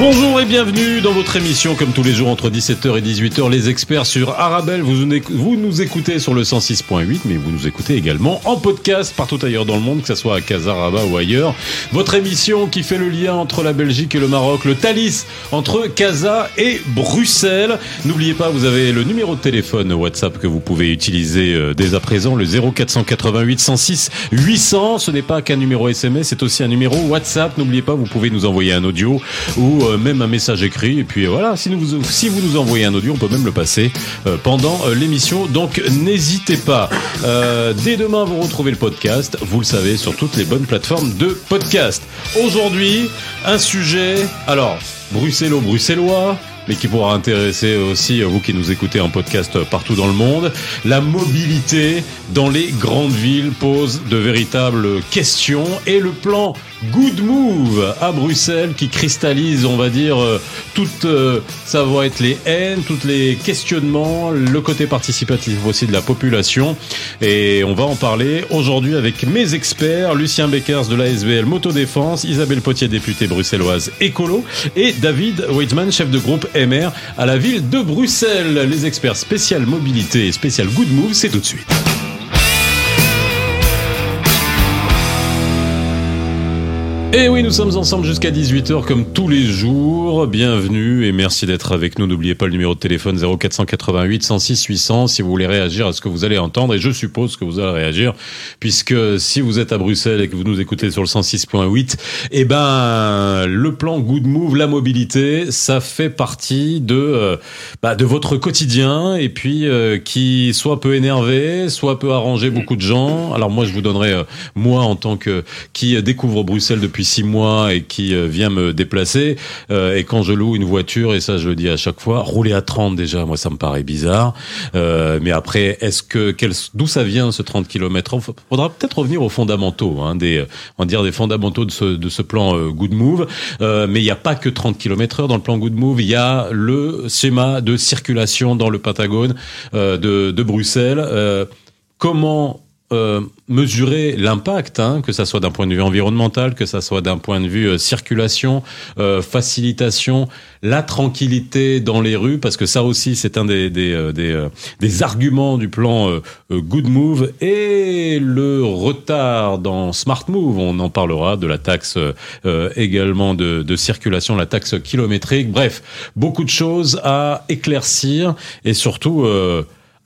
Bonjour et bienvenue dans votre émission, comme tous les jours entre 17h et 18h, les experts sur Arabelle. Vous, nous écoutez sur le 106.8, mais vous nous écoutez également en podcast partout ailleurs dans le monde, que ce soit à Casaraba ou ailleurs. Votre émission qui fait le lien entre la Belgique et le Maroc, le Thalys entre Casa et Bruxelles. N'oubliez pas, vous avez le numéro de téléphone WhatsApp que vous pouvez utiliser euh, dès à présent, le 0488 106 800. Ce n'est pas qu'un numéro SMS, c'est aussi un numéro WhatsApp. N'oubliez pas, vous pouvez nous envoyer un audio ou euh, même un message écrit. Et puis euh, voilà, si, nous, si vous nous envoyez un audio, on peut même le passer euh, pendant l'émission. Donc n'hésitez pas. dès demain, vous retrouvez le podcast. Vous le savez sur toutes les bonnes plateformes de podcast. Aujourd'hui, un sujet. Alors, bruxello-bruxellois mais qui pourra intéresser aussi vous qui nous écoutez en podcast partout dans le monde. La mobilité dans les grandes villes pose de véritables questions et le plan Good Move à Bruxelles qui cristallise, on va dire, euh, toute, euh, ça va être les haines, tous les questionnements, le côté participatif aussi de la population. Et on va en parler aujourd'hui avec mes experts, Lucien Beckers de l'ASBL Motodéfense, Isabelle Potier, députée bruxelloise écolo, et David Waitman, chef de groupe À la ville de Bruxelles. Les experts spécial mobilité et spécial Good Move, c'est tout de suite. Et oui, nous sommes ensemble jusqu'à 18h comme tous les jours. Bienvenue et merci d'être avec nous. N'oubliez pas le numéro de téléphone 0488 106 800 si vous voulez réagir à ce que vous allez entendre. Et je suppose que vous allez réagir puisque si vous êtes à Bruxelles et que vous nous écoutez sur le 106.8, eh ben, le plan Good Move, la mobilité, ça fait partie de, euh, bah, de votre quotidien et puis euh, qui soit peut énerver, soit peut arranger beaucoup de gens. Alors moi, je vous donnerai, euh, moi en tant que qui découvre Bruxelles depuis six mois et qui euh, vient me déplacer. Euh, et quand je loue une voiture, et ça je le dis à chaque fois, rouler à 30 déjà, moi ça me paraît bizarre. Euh, mais après, est-ce que d'où ça vient ce 30 km Faudra peut-être revenir aux fondamentaux, hein, on va dire des fondamentaux de ce, de ce plan Good Move. mais il n'y a pas que 30 km/h dans le plan Good Move. Il y a le schéma de circulation dans le Pentagone de, de Bruxelles. comment euh, mesurer l'impact, hein, que ça soit d'un point de vue environnemental, que ça soit d'un point de vue euh, circulation, euh, facilitation, la tranquillité dans les rues, parce que ça aussi c'est un des des, des, des, arguments du plan Good Move et le retard dans Smart Move. On en parlera de la taxe également de, de circulation, la taxe kilométrique. Bref, beaucoup de choses à éclaircir et surtout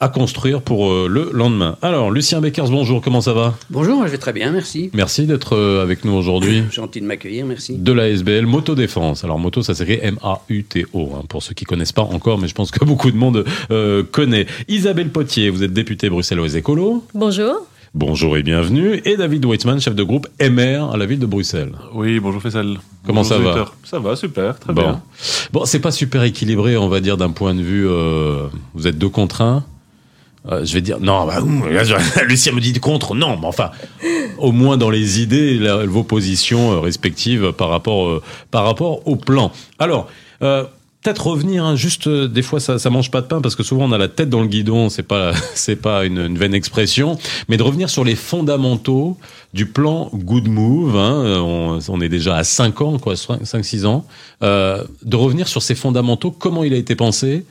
à construire pour euh, le lendemain. Alors, Lucien Beckers, bonjour, comment ça va? Bonjour, je vais très bien, merci. Merci d'être euh, avec nous aujourd'hui. Gentil de m'accueillir, merci. De la SBL Moto Défense. Alors, moto, ça s'écrit M-A-U-T-O, hein, pour ceux qui connaissent pas encore, mais je pense que beaucoup de monde euh, connaît. Isabelle Potier, vous êtes députée bruxelloise écolo. Bonjour. Bonjour et bienvenue. Et David Weitzman, chef de groupe MR à la ville de Bruxelles. Oui, bonjour Fessel. Comment ça va? Ça va, super, très bien. Bon, c'est pas super équilibré, on va dire, d'un point de vue. vous êtes deux contre un euh, je vais dire non, bah, Lucien me dit contre, non, mais enfin, au moins dans les idées, vos positions euh, respectives par rapport, euh, par rapport au plan. Alors, peut-être revenir, hein, juste des fois ça, ça mange pas de pain parce que souvent on a la tête dans le guidon, c'est pas, c'est pas une, vaine expression, mais de revenir sur les fondamentaux du plan Good Move. Hein, on, est déjà à 5 ans, quoi, 5-6 ans, de revenir sur ces fondamentaux, comment il a été pensé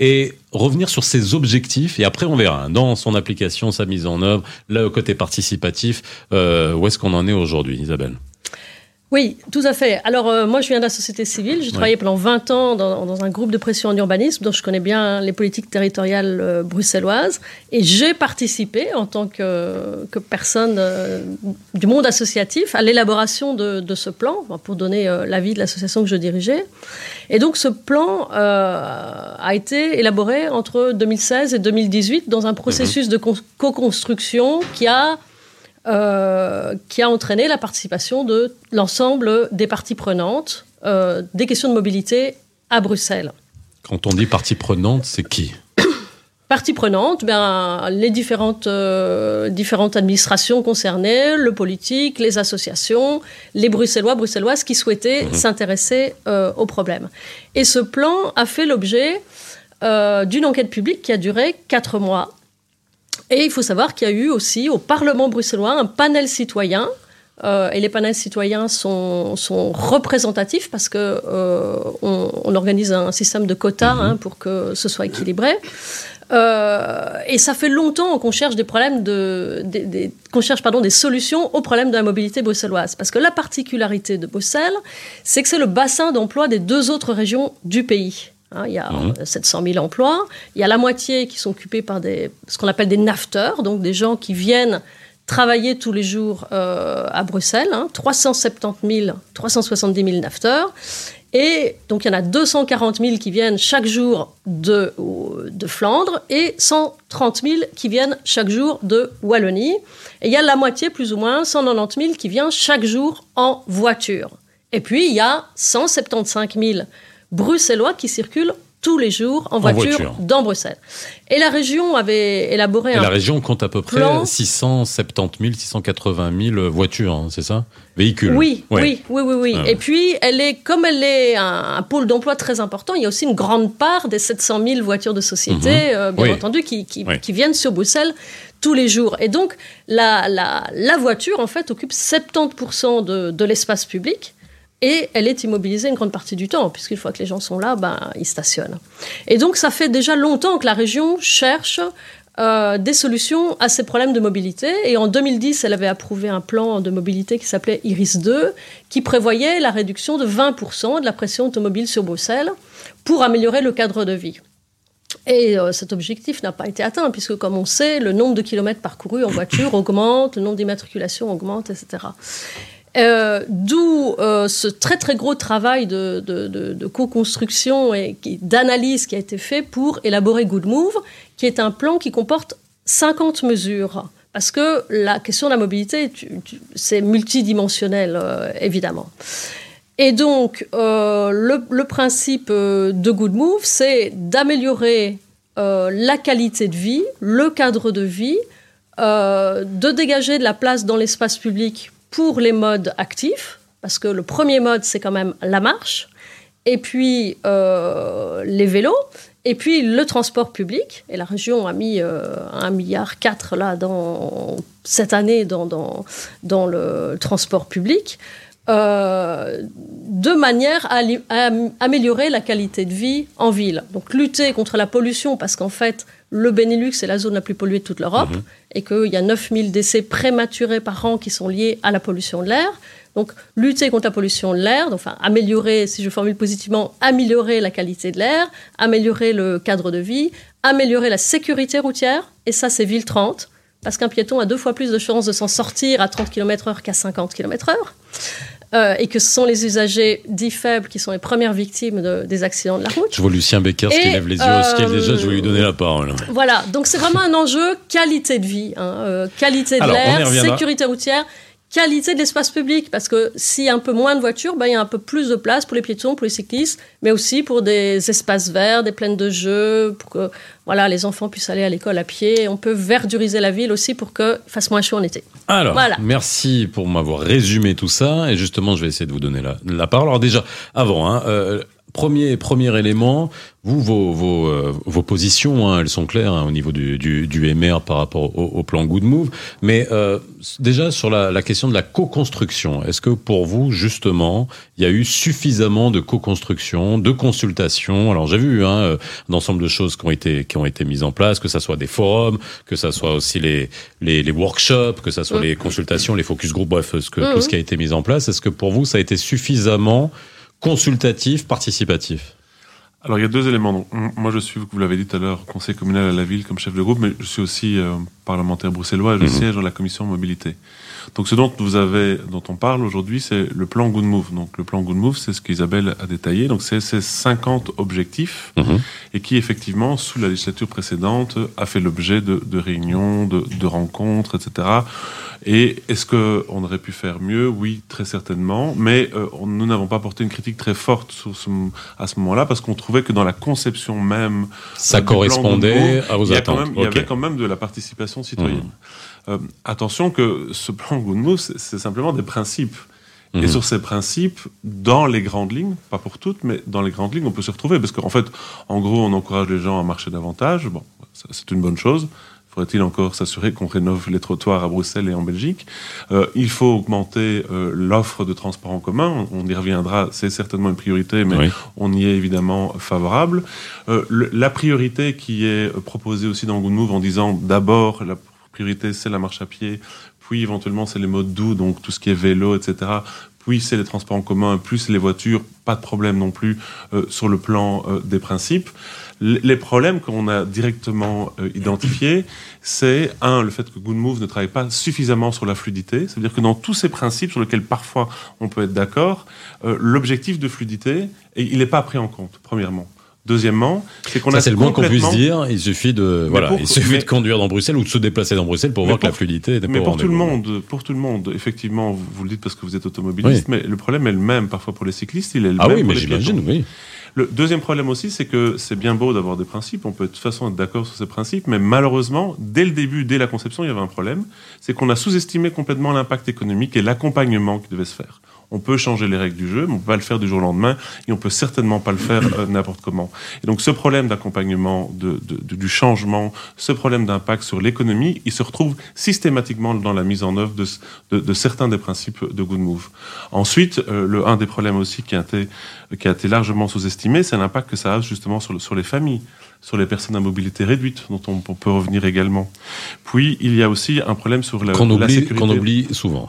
et revenir sur ses objectifs. Et après, on verra hein, dans son application, sa mise en œuvre, le côté participatif, euh, où est-ce qu'on en est aujourd'hui, Isabelle? Oui, tout à fait. Alors, euh, moi, je viens de la société civile. J'ai travaillé pendant 20 ans dans, dans, un groupe de pression en urbanisme, donc je connais bien les politiques territoriales euh, bruxelloises. Et j'ai participé, en tant que, que personne euh, du monde associatif, à l'élaboration de, de, ce plan, pour donner l'avis de l'association que je dirigeais. Et donc, ce plan a été élaboré entre 2016 et 2018 dans un processus mhm. de co-construction qui a euh, qui a entraîné la participation de l'ensemble des parties prenantes euh, des questions de mobilité à Bruxelles. Quand on dit partie prenante, c'est qui Partie prenante, ben, les différentes, euh, différentes administrations concernées, le politique, les associations, les Bruxellois, Bruxelloises qui souhaitaient mhm. s'intéresser au problème. Et ce plan a fait l'objet d'une enquête publique qui a duré quatre mois Et il faut savoir qu'il y a eu aussi au Parlement bruxellois un panel citoyen euh, et les panels citoyens sont, sont représentatifs parce que euh, on, on, organise un système de quotas hein, pour que ce soit équilibré. Euh, et ça fait longtemps qu'on cherche des problèmes de, des, des, qu'on cherche pardon des solutions aux problèmes de la mobilité bruxelloise. Parce que la particularité de Bruxelles, c'est que c'est le bassin d'emploi des deux autres régions du pays. Hein, il y a mmh. 700 000 emplois. Il y a la moitié qui sont occupés par des, ce qu'on appelle des nafteurs, donc des gens qui viennent travailler tous les jours euh, à Bruxelles, hein, 370 000, 370 000 nafteurs. Et donc, il y en a 240 000 qui viennent chaque jour de, de Flandre et 130 000 qui viennent chaque jour de Wallonie. Et il y a la moitié, plus ou moins, 190 000 qui viennent chaque jour en voiture. Et puis, il y a 175 000 Bruxellois qui circulent tous les jours en voiture, en voiture, dans Bruxelles. Et la région avait élaboré Et un la région compte à peu près plan. 670 000, 680 000 voitures, hein, c'est ça? Véhicules Oui, Ouais. oui, oui, oui, oui. Ah. Et puis, elle est, comme elle est un, un pôle d'emploi très important, il y a aussi une grande part des 700 000 voitures de société, Mhm. euh, bien Oui. entendu, qui, qui, Oui. qui viennent sur Bruxelles tous les jours. Et donc, la, la, la voiture, en fait, occupe 70% de, de l'espace public. Et elle est immobilisée une grande partie du temps, puisqu'une fois que les gens sont là, ben, ils stationnent. Et donc, ça fait déjà longtemps que la région cherche euh, des solutions à ces problèmes de mobilité. Et en 2010, elle avait approuvé un plan de mobilité qui s'appelait Iris 2, qui prévoyait la réduction de 20% de la pression automobile sur Bruxelles pour améliorer le cadre de vie. Et euh, cet objectif n'a pas été atteint, puisque comme on sait, le nombre de kilomètres parcourus en voiture augmente, le nombre d'immatriculations augmente, etc. Euh, D'où euh, ce très très gros travail de, co-construction et d'analyse qui a été fait pour élaborer Good Move, qui est un plan qui comporte 50 mesures. Parce que la question de la mobilité, c'est multidimensionnel, euh, évidemment. Et donc, le, le principe de Good Move, c'est d'améliorer la qualité de vie, le cadre de vie, de dégager de la place dans l'espace public pour les modes actifs, parce que le premier mode, c'est quand même la marche, et puis euh, les vélos, et puis le transport public. Et la région a mis euh, 1,4 milliard là, dans, cette année dans, dans, dans le transport public. euh, de manière à, à améliorer la qualité de vie en ville. Donc lutter contre la pollution, parce qu'en fait, le Benelux est la zone la plus polluée de toute l'Europe, Mhm. et qu'il y a 9000 décès prématurés par an qui sont liés à la pollution de l'air. Donc lutter contre la pollution de l'air, enfin améliorer, si je formule positivement, améliorer la qualité de l'air, améliorer le cadre de vie, améliorer la sécurité routière, et ça c'est ville 30, parce qu'un piéton a deux fois plus de chances de s'en sortir à 30 km/h qu'à 50 km/h. Euh, et que ce sont les usagers dits faibles qui sont les premières victimes de- des accidents de la route. Je vois Lucien Becker qui lève les yeux au ciel déjà, je vais lui donner la parole. Voilà, donc c'est vraiment un enjeu qualité de vie, hein, euh, qualité de l'air, sécurité routière, qualité de l'espace public, parce que s'il y a un peu moins de voitures, ben, il y a un peu plus de place pour les piétons, pour les cyclistes, mais aussi pour des espaces verts, des plaines de jeux, pour que voilà, les enfants puissent aller à l'école à pied. On peut verduriser la ville aussi pour qu'il fasse moins chaud en été. Alors, Voilà. merci pour m'avoir résumé tout ça. Et justement, je vais essayer de vous donner la, la parole. Alors déjà, avant, hein, euh, premier, premier élément, vous, vos, vos, euh, vos positions, hein, elles sont claires hein, au niveau du, du, du MR par rapport au, au plan Good Move. Mais euh, déjà, sur la, la question de la co-construction, est-ce que pour vous, justement, il y a eu suffisamment de co-construction, de consultation Alors j'ai vu hein, euh, un ensemble de choses qui ont été qui ont été mises en place, que ça soit des forums, que ça soit aussi les les, les workshops, que ça soit les consultations, les focus group, bref, ce que, tout ce qui a été mis en place. Est-ce que pour vous, ça a été suffisamment consultatif, participatif Alors, il y a deux éléments. Donc, moi, je suis, vous l'avez dit tout à l'heure, conseiller communal à la ville comme chef de groupe, mais je suis aussi euh, parlementaire bruxellois et je Mhm. siège dans la commission mobilité. Donc, ce dont vous avez, dont on parle aujourd'hui, c'est le plan Good Move. Donc, le plan Good Move, c'est ce qu'Isabelle a détaillé. Donc, c'est ces 50 objectifs Mhm. et qui, effectivement, sous la législature précédente, a fait l'objet de, de réunions, de, de rencontres, etc. Et est-ce que on aurait pu faire mieux? Oui, très certainement. Mais euh, nous n'avons pas porté une critique très forte sur ce, à ce moment-là parce qu'on trouvait que dans la conception même Ça plan correspondait Move, à vos il y a attentes. Même, Il y avait quand même de la participation citoyenne. Mhm. Euh, attention que ce plan Move, c'est simplement des principes. Mhm. Et sur ces principes, dans les grandes lignes, pas pour toutes, mais dans les grandes lignes, on peut se retrouver. Parce qu'en fait, en gros, on encourage les gens à marcher davantage. Bon, c'est une bonne chose. Il Faudrait-il encore s'assurer qu'on rénove les trottoirs à Bruxelles et en Belgique? Euh, Il faut augmenter euh, l'offre de transport en commun. On y reviendra, c'est certainement une priorité, mais Oui. on y est évidemment favorable. Euh, le- la priorité qui est proposée aussi dans Good Move en disant d'abord la c'est la marche à pied, puis éventuellement c'est les modes doux, donc tout ce qui est vélo, etc. Puis c'est les transports en commun, plus les voitures, pas de problème non plus euh, sur le plan euh, des principes. Les problèmes qu'on a directement euh, identifiés, c'est un, le fait que Good Move ne travaille pas suffisamment sur la fluidité, c'est-à-dire que dans tous ces principes sur lesquels parfois on peut être d'accord, l'objectif de fluidité, il n'est pas pris en compte, premièrement. Deuxièmement, c'est qu'on Ça, a c'est le moins qu'on puisse dire. Il suffit de, voilà, pour- il suffit mais- de conduire dans Bruxelles ou de se déplacer dans Bruxelles pour voir que la fluidité n'est Mais pour tout le monde, pour tout le monde, effectivement, vous, vous le dites parce que vous êtes automobiliste, mais le problème est le même parfois pour les cyclistes, il est le Ah même oui, pour mais les j'imagine, oui. Le deuxième problème aussi, c'est que c'est bien beau d'avoir des principes, on peut de toute façon être d'accord sur ces principes, mais malheureusement, dès le début, dès la conception, il y avait un problème, c'est qu'on a sous-estimé complètement l'impact économique et l'accompagnement qui devait se faire. On peut changer les règles du jeu, mais on peut pas le faire du jour au lendemain, et on peut certainement pas le faire euh, n'importe comment. Et donc ce problème d'accompagnement, de, de- de- du changement, ce problème d'impact sur l'économie, il se retrouve systématiquement dans la mise en œuvre de, s- de- de certains des principes de Good Move. Ensuite, euh, le, un des problèmes aussi qui a été, qui a été largement sous-estimé, c'est l'impact que ça a justement sur, le- sur les familles, sur les personnes à mobilité réduite, dont on, on peut revenir également. Puis, il y a aussi un problème sur la, Qu'on la oublie, sécurité. qu'on oublie souvent.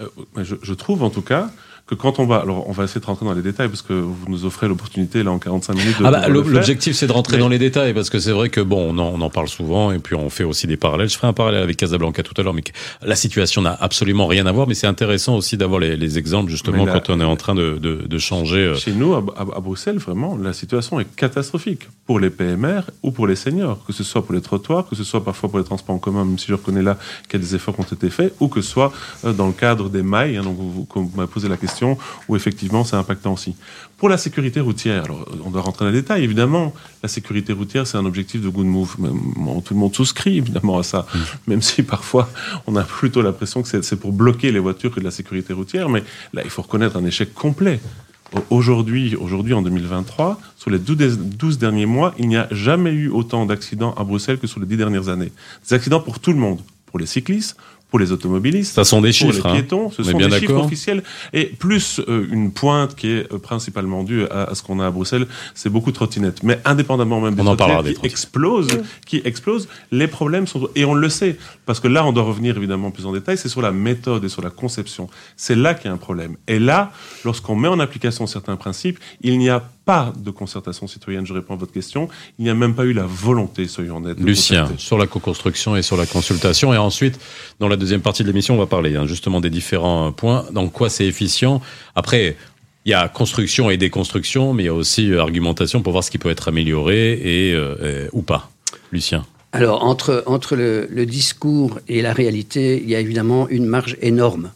Euh, je, je trouve en tout cas que quand on va, alors on va essayer de rentrer dans les détails parce que vous nous offrez l'opportunité là en 45 minutes de Ah bah. L'objectif, c'est de rentrer Mais- dans les détails, parce que c'est vrai que bon, on en, on en parle souvent, et puis on fait aussi des parallèles. Je ferai un parallèle avec Casablanca tout à l'heure, mais la situation n'a absolument rien à voir, mais c'est intéressant aussi d'avoir les, les exemples, justement, quand on est en train de, de, de changer. euh, Chez nous, à, à- à Bruxelles, vraiment, la situation est catastrophique pour les PMR ou pour les seniors, que ce soit pour les trottoirs, que ce soit parfois pour les transports en commun, même si je reconnais là qu'il y a des efforts qui ont été faits, ou que ce soit euh, dans le cadre des mailles, hein, donc vous m'avez posé la question, où effectivement c'est impactant aussi. Pour la sécurité routière, alors on doit rentrer dans les détails, évidemment, la sécurité routière c'est un objectif de Good Move, tout le monde souscrit évidemment à ça, même si parfois on a plutôt l'impression que c'est- pour bloquer les voitures que de la sécurité routière, mais là il faut reconnaître un échec complet. Aujourd'hui, aujourd'hui, en 2023, sur les 12 dé- 12 derniers mois, il n'y a jamais eu autant d'accidents à Bruxelles que sur les 10 dernières années. Des accidents pour tout le monde, pour les cyclistes, pour les automobilistes, Ça sont des pour chiffres. les hein. piétons. Ce sont bien des chiffres officiels et plus euh, une pointe qui est euh, principalement due à, à ce qu'on a à Bruxelles, c'est beaucoup de trottinettes. Mais indépendamment même des On trottinettes des qui explosent, qui explosent, les problèmes sont et on le sait parce que là on doit revenir évidemment plus en détail. C'est sur la méthode et sur la conception. C'est là qu'il y a un problème. Et là, lorsqu'on met en application certains principes, il n'y a pas de concertation citoyenne. Je réponds à votre question. Il n'y a même pas eu la volonté, soyons honnêtes. de Lucien, concerter. sur la co-construction et sur la consultation. Et ensuite, dans la deuxième partie de l'émission, on va parler hein, justement des différents points, dans quoi c'est efficient. Après, il y a construction et déconstruction, mais il y a aussi euh, argumentation pour voir ce qui peut être amélioré et, euh, ou pas. Lucien. Alors, entre, entre le, le discours et la réalité, il y a évidemment une marge énorme.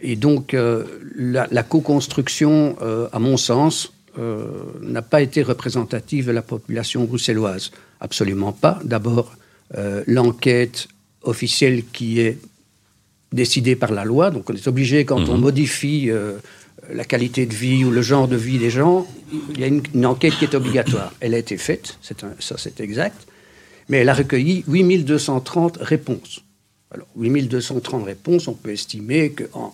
Et donc, euh, la, la co-construction, euh, à mon sens, n'a pas été représentative de la population bruxelloise. Absolument pas. D'abord, euh, l'enquête officielle qui est décidée par la loi, donc on est obligé, quand on modifie euh, la qualité de vie ou le genre de vie des gens, il y a une, une enquête qui est obligatoire. Elle a été faite, un- ça c'est exact, mais elle a recueilli 8230 réponses. Alors, 8230 réponses, on peut estimer qu'en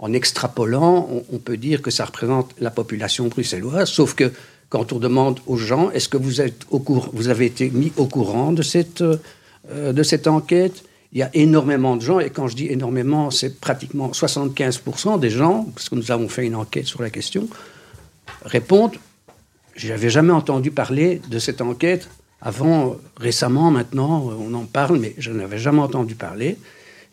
en extrapolant, on, peut dire que ça représente la population bruxelloise, sauf que quand on demande aux gens, est-ce que vous, êtes au vous avez été mis au courant de cette, euh, de cette enquête? Il y a énormément de gens, et quand je dis énormément, c'est pratiquement 75% des gens, parce que nous avons fait une enquête sur la question, répondent j'avais jamais entendu parler de cette enquête avant, récemment, maintenant, on en parle, mais je n'avais jamais entendu parler.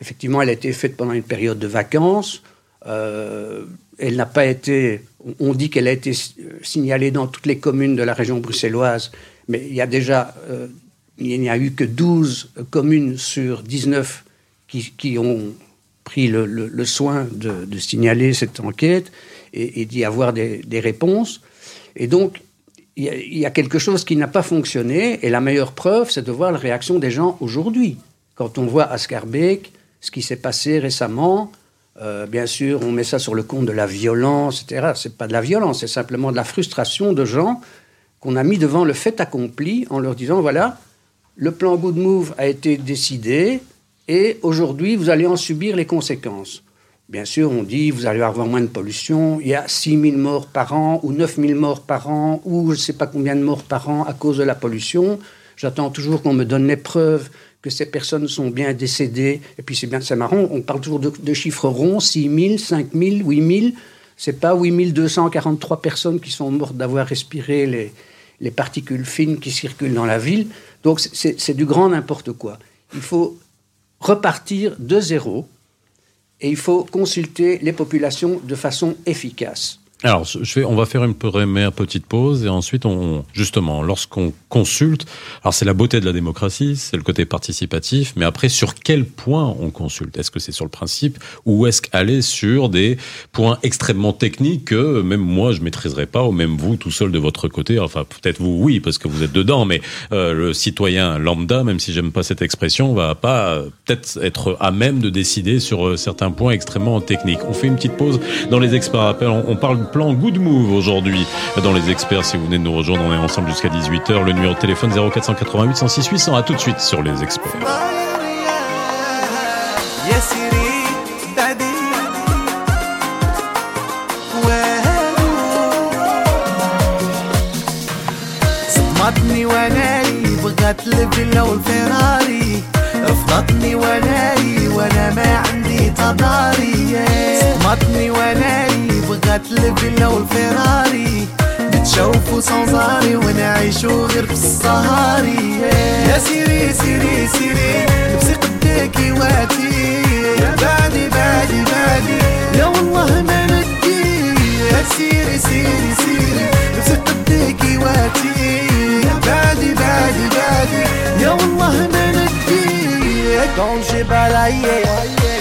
Effectivement, elle a été faite pendant une période de vacances. Euh, elle n'a pas été. On dit qu'elle a été signalée dans toutes les communes de la région bruxelloise, mais il y a déjà. euh, il n'y a eu que 12 communes sur 19 qui, qui ont pris le, soin de, signaler cette enquête et, d'y avoir des, réponses. Et donc, il y, a, il y a quelque chose qui n'a pas fonctionné, et la meilleure preuve, c'est de voir la réaction des gens aujourd'hui. Quand on voit à Scarbeck, ce qui s'est passé récemment, euh, bien sûr, on met ça sur le compte de la violence, etc. C'est pas de la violence, c'est simplement de la frustration de gens qu'on a mis devant le fait accompli en leur disant voilà, le plan Good Move a été décidé et aujourd'hui, vous allez en subir les conséquences. Bien sûr, on dit vous allez avoir moins de pollution. Il y a 6 000 morts par an ou 9 000 morts par an ou je ne sais pas combien de morts par an à cause de la pollution. J'attends toujours qu'on me donne les preuves que ces personnes sont bien décédées. Et puis c'est bien, c'est marrant, on parle toujours de, chiffres ronds 6 000, 5 000, 8 000. C'est pas 8 243 personnes qui sont mortes d'avoir respiré les, les particules fines qui circulent dans la ville. Donc c'est du grand n'importe quoi. Il faut repartir de zéro et il faut consulter les populations de façon efficace. Alors, on va faire une première petite pause et ensuite, on, justement, lorsqu'on consulte, alors c'est la beauté de la démocratie, c'est le côté participatif, mais après, sur quel point on consulte? Est-ce que c'est sur le principe ou est-ce qu'aller sur des points extrêmement techniques que même moi, je maîtriserai pas, ou même vous, tout seul de votre côté, enfin, peut-être vous, oui, parce que vous êtes dedans, mais euh, le citoyen lambda, même si j'aime pas cette expression, va pas peut-être être à même de décider sur euh, certains points extrêmement techniques. On fait une petite pause dans les experts on parle plan Good Move aujourd'hui dans les experts. Si vous venez de nous rejoindre, on est ensemble jusqu'à 18h. Le numéro de téléphone 0488 106 800. À tout de suite sur les experts. بغات الفيلا والفيراري نتشوفوا صنزاري ونعيشوا غير في الصهاري. يا سيري سيري سيري نفسي قداكي واتي. بعدي بعدي بعدي يا والله ما ندي. يا سيري سيري سيري نفسي قداكي واتي. بعدي بعدي بعدي يا والله ما ندي. كون جي بالايي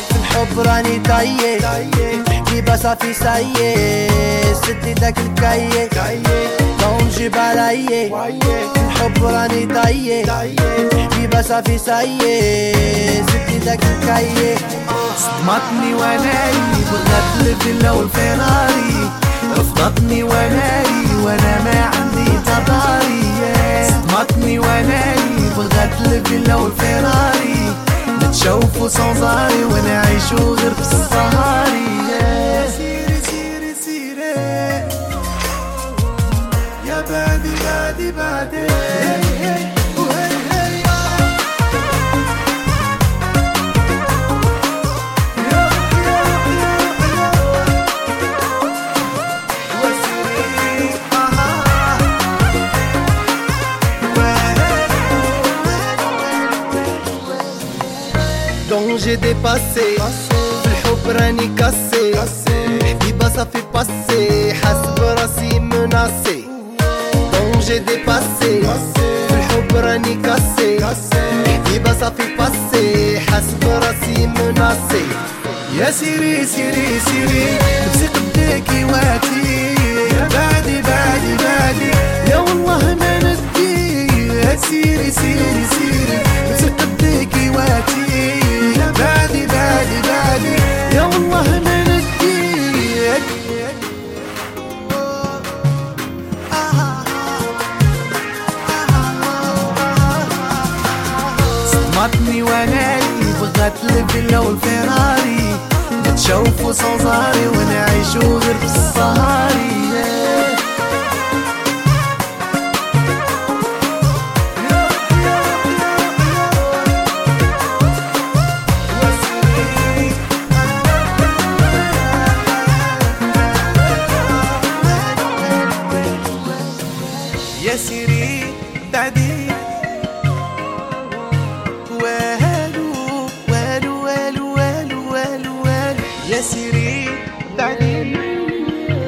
في الحب راني طايي حبيبة صافي سايي سدي داك الكايي دون جيب عليا الحب راني ضايي حبيبة صافي سايي سدي داك الكايي صدمتني واناي بغات الفيلا والفيراري. رفضتني واناي وأنا ما عندي تضاري صدمتني واناي بغات الفيلا والفيراري. نشوفه صنظاري ونعيشه غير في الصحاري J'ai dépassé الحب راني كاسي حبيبة صافي باسي حسب راسي مناسي j'ai dépassé. في الحب راني كاسي حبيبة صافي باسي حسب راسي مناسي يا سيري سيري سيري نفسي قداكي واتي بعدي بعدي بعدي يا والله ما ندي يا سيري سيري سيري نفسي قداكي واتي يا بالي بالي بالي يا والله من الديك صمتني وأنا يبغى الفيلا والفيراري بتشوفوا صوصاري ونعيشوا غير في الصهاري.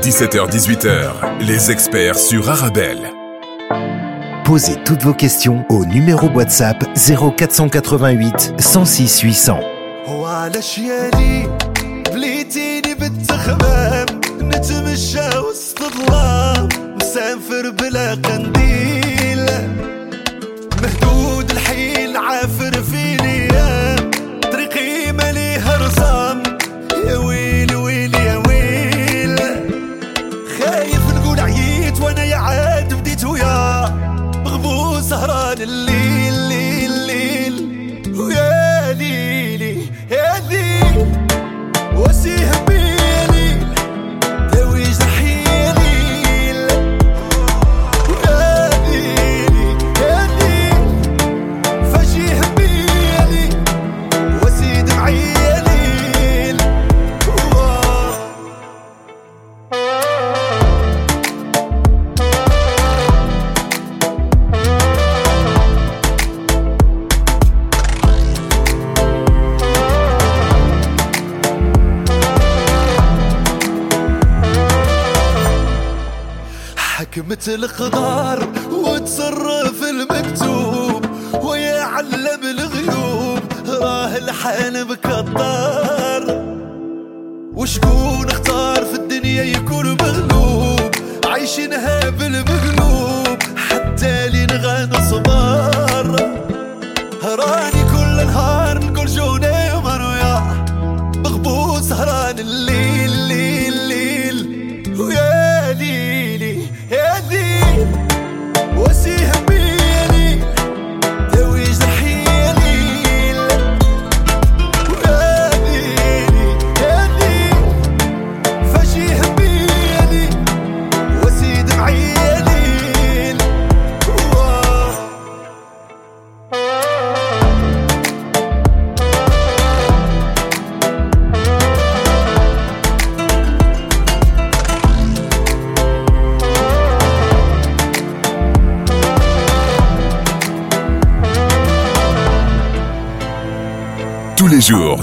17h-18h, les experts sur Arabelle. Posez toutes vos questions au numéro WhatsApp 0488 106 800. الليل الليل Thứ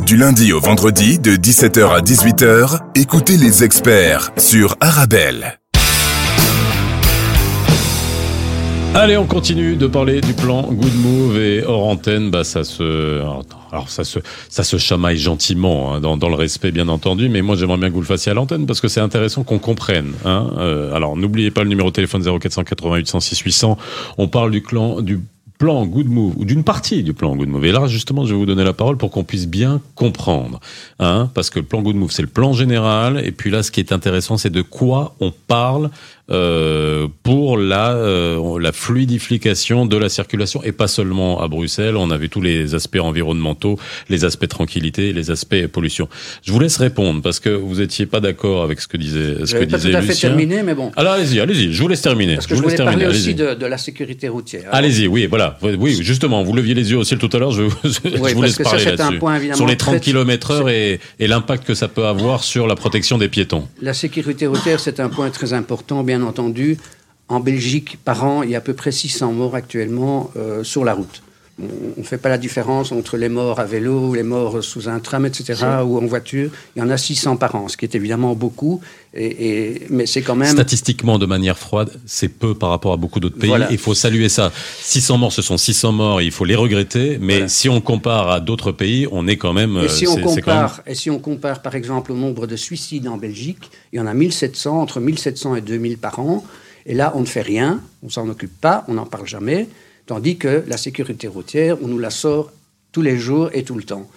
du lundi au vendredi, de 17h à 18h, écoutez les experts sur Arabelle. Allez, on continue de parler du plan Good Move et hors antenne, bah ça se, alors ça se, ça se chamaille gentiment hein, dans, dans le respect bien entendu, mais moi j'aimerais bien que vous le fassiez à l'antenne parce que c'est intéressant qu'on comprenne. Hein. Euh, alors n'oubliez pas le numéro de téléphone 0488 106 800. On parle du clan du plan Good Move ou d'une partie du plan Good Move. Et là, justement, je vais vous donner la parole pour qu'on puisse bien comprendre, hein, parce que le plan Good Move, c'est le plan général. Et puis là, ce qui est intéressant, c'est de quoi on parle euh, pour la euh, la fluidification de la circulation et pas seulement à Bruxelles. On a vu tous les aspects environnementaux, les aspects tranquillité, les aspects pollution. Je vous laisse répondre parce que vous étiez pas d'accord avec ce que disait ce que J'avais pas disait tout à fait Lucien. terminé, mais bon. Alors allez-y, allez-y. Je vous laisse terminer. Parce que je je vous voulais parler terminer. aussi allez-y. de, de la sécurité routière. Allez-y, oui, voilà. Oui, justement, vous leviez les yeux au ciel tout à l'heure, je, je, je vous laisse que parler là-dessus. Sur les 30 très- km heure et, et l'impact que ça peut avoir sur la protection des piétons. La sécurité routière, c'est un point très important, bien entendu. En Belgique, par an, il y a à peu près 600 morts actuellement euh, sur la route. On ne fait pas la différence entre les morts à vélo, les morts sous un tram, etc., ou en voiture. Il y en a 600 par an, ce qui est évidemment beaucoup, et, et- mais c'est quand même... Statistiquement, de manière froide, c'est peu par rapport à beaucoup d'autres pays. Voilà. Il faut saluer ça. 600 morts, ce sont 600 morts, il faut les regretter, mais Voilà. si on compare à d'autres pays, on est quand même... Et si, euh, on même- compare, et si on compare, par exemple, au nombre de suicides en Belgique, il y en a 1700, entre 1700 et 2000 par an. Et là, on ne fait rien, on s'en occupe pas, on n'en parle jamais. Tandis que la sécurité routière, on nous la sort tous les jours et tout le temps.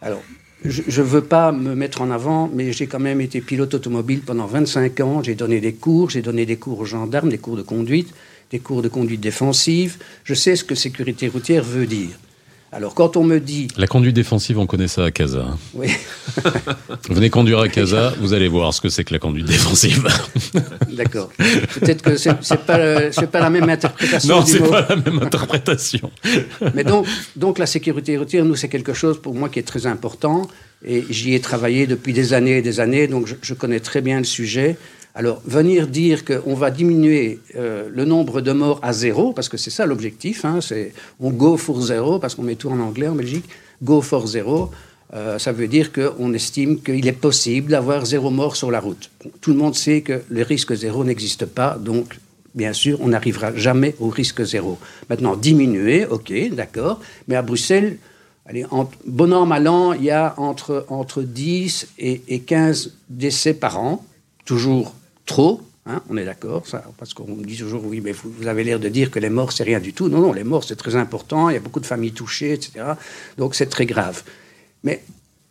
Alors, je ne veux pas me mettre en avant, mais j'ai quand même été pilote automobile pendant 25 ans. J'ai donné des cours, j'ai donné des cours aux gendarmes, des cours de conduite, des cours de conduite défensive. Je sais ce que sécurité routière veut dire. Alors, quand on me dit... La conduite défensive, on connaît ça à Casa. Oui, Venez conduire à Casa, vous allez voir ce que c'est que la conduite défensive. D'accord. Peut-être que c'est pas c'est pas la même interprétation non, c'est pas la même interprétation. Mais donc donc la sécurité routière nous c'est quelque chose pour moi qui est très important et j'y ai travaillé depuis des années et des années donc je, je connais très bien le sujet. Alors venir dire qu'on va diminuer euh, le nombre de morts à zéro parce que c'est ça l'objectif, hein, c'est on go for zéro parce qu'on met tout en anglais en Belgique, go for zéro. euh, ça veut dire qu'on estime qu'il est possible d'avoir zéro mort sur la route. Tout le monde sait que le risque zéro n'existe pas, donc bien sûr, on n'arrivera jamais au risque zéro. Maintenant, diminuer, ok, d'accord, mais à Bruxelles, allez, en, bon an, mal an, il y a entre, entre 10 et, et 15 décès par an, toujours trop. hein, on est d'accord, parce qu'on me dit toujours, oui, mais vous, vous avez l'air de dire que les morts, c'est rien du tout. Non, non, les morts, c'est très important, il y a beaucoup de familles touchées, etc. Donc, c'est très grave. Mais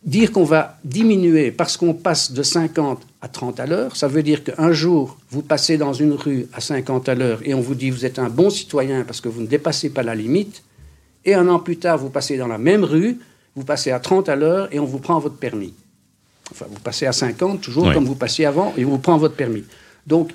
dire qu'on va diminuer parce qu'on passe de 50 à 30 à l'heure, ça veut dire qu'un jour, vous passez dans une rue à 50 à l'heure et on vous dit vous êtes un bon citoyen parce que vous ne dépassez pas la limite, et un an plus tard, vous passez dans la même rue, vous passez à 30 à l'heure et on vous prend votre permis. Enfin, vous passez à 50, toujours Oui. comme vous passiez avant, et on vous prend votre permis. Donc,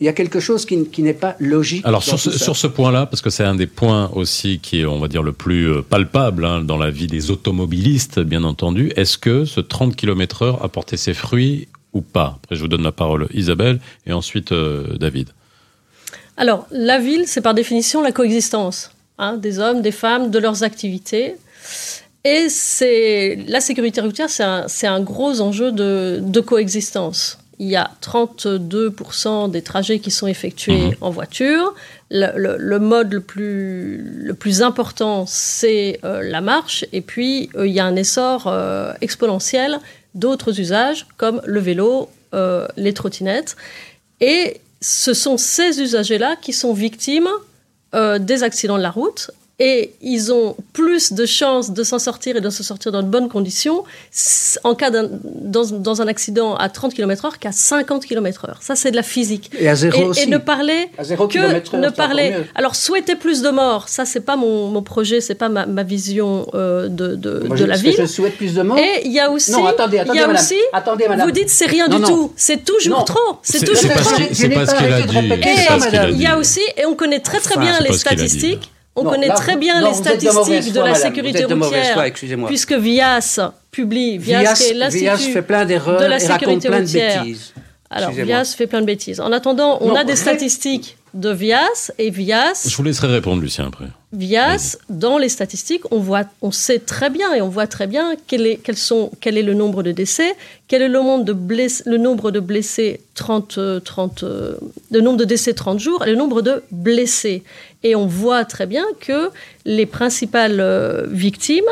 il y a quelque chose qui, n'est pas logique. Alors sur ce, sur point-là, parce que c'est un des points aussi qui est, on va dire, le plus euh, palpable hein, dans la vie des automobilistes, bien entendu, est-ce que ce 30 km heure a porté ses fruits ou pas? Après, je vous donne la parole, Isabelle, et ensuite euh, David. Alors, la ville, c'est par définition la coexistence hein, des hommes, des femmes, de leurs activités. Et c'est la sécurité routière, c'est un, gros enjeu de, de coexistence. il y a 32% des trajets qui sont effectués Mhm. en voiture. Le, le- le mode le plus, le plus important, c'est euh, la marche. Et puis, euh, il y a un essor euh, exponentiel d'autres usages, comme le vélo, les trottinettes. Et ce sont ces usagers-là qui sont victimes euh, des accidents de la route. Et ils ont plus de chances de s'en sortir et de s'en sortir dans de bonnes conditions en cas d'un dans, dans un accident à 30 km/h qu'à 50 km/h. Ça, c'est de la physique. Et à zéro Et, aussi. et ne parler À zéro que ne parler. Alors souhaiter plus de morts, ça c'est pas mon, mon projet, c'est pas ma, ma vision euh, de, de, Moi, de je- la que ville. Je souhaite plus de morts. Et il y a aussi, Non, attendez, attendez, il y a madame. aussi, Attendez, madame. vous dites c'est rien Non, du non. tout, c'est toujours Non. trop, c'est C'est toujours trop. c'est n'ai pas ce qu'il a arrêté de dit. il y a aussi, et on connaît très très bien les statistiques, on Non, connaît là, très bien non, les de statistiques de la madame. sécurité de routière, foi, puisque VIAS publie, VIAS, Vias, qui est Vias fait plein d'erreurs de la et raconte sécurité plein de routière. bêtises. Alors. VIAS fait plein de bêtises. En attendant, on Non, a des statistiques de VIAS et VIAS Je vous laisserai répondre, Lucien, après. VIAS, dans les statistiques, on, voit, on sait très bien et on voit très bien quel est, quels sont, quel est le nombre de décès, quel est le nombre de blessés, le nombre de blessés 30, euh, 30, euh, le nombre de décès 30 jours et le nombre de blessés. Et on voit très bien que les principales euh, victimes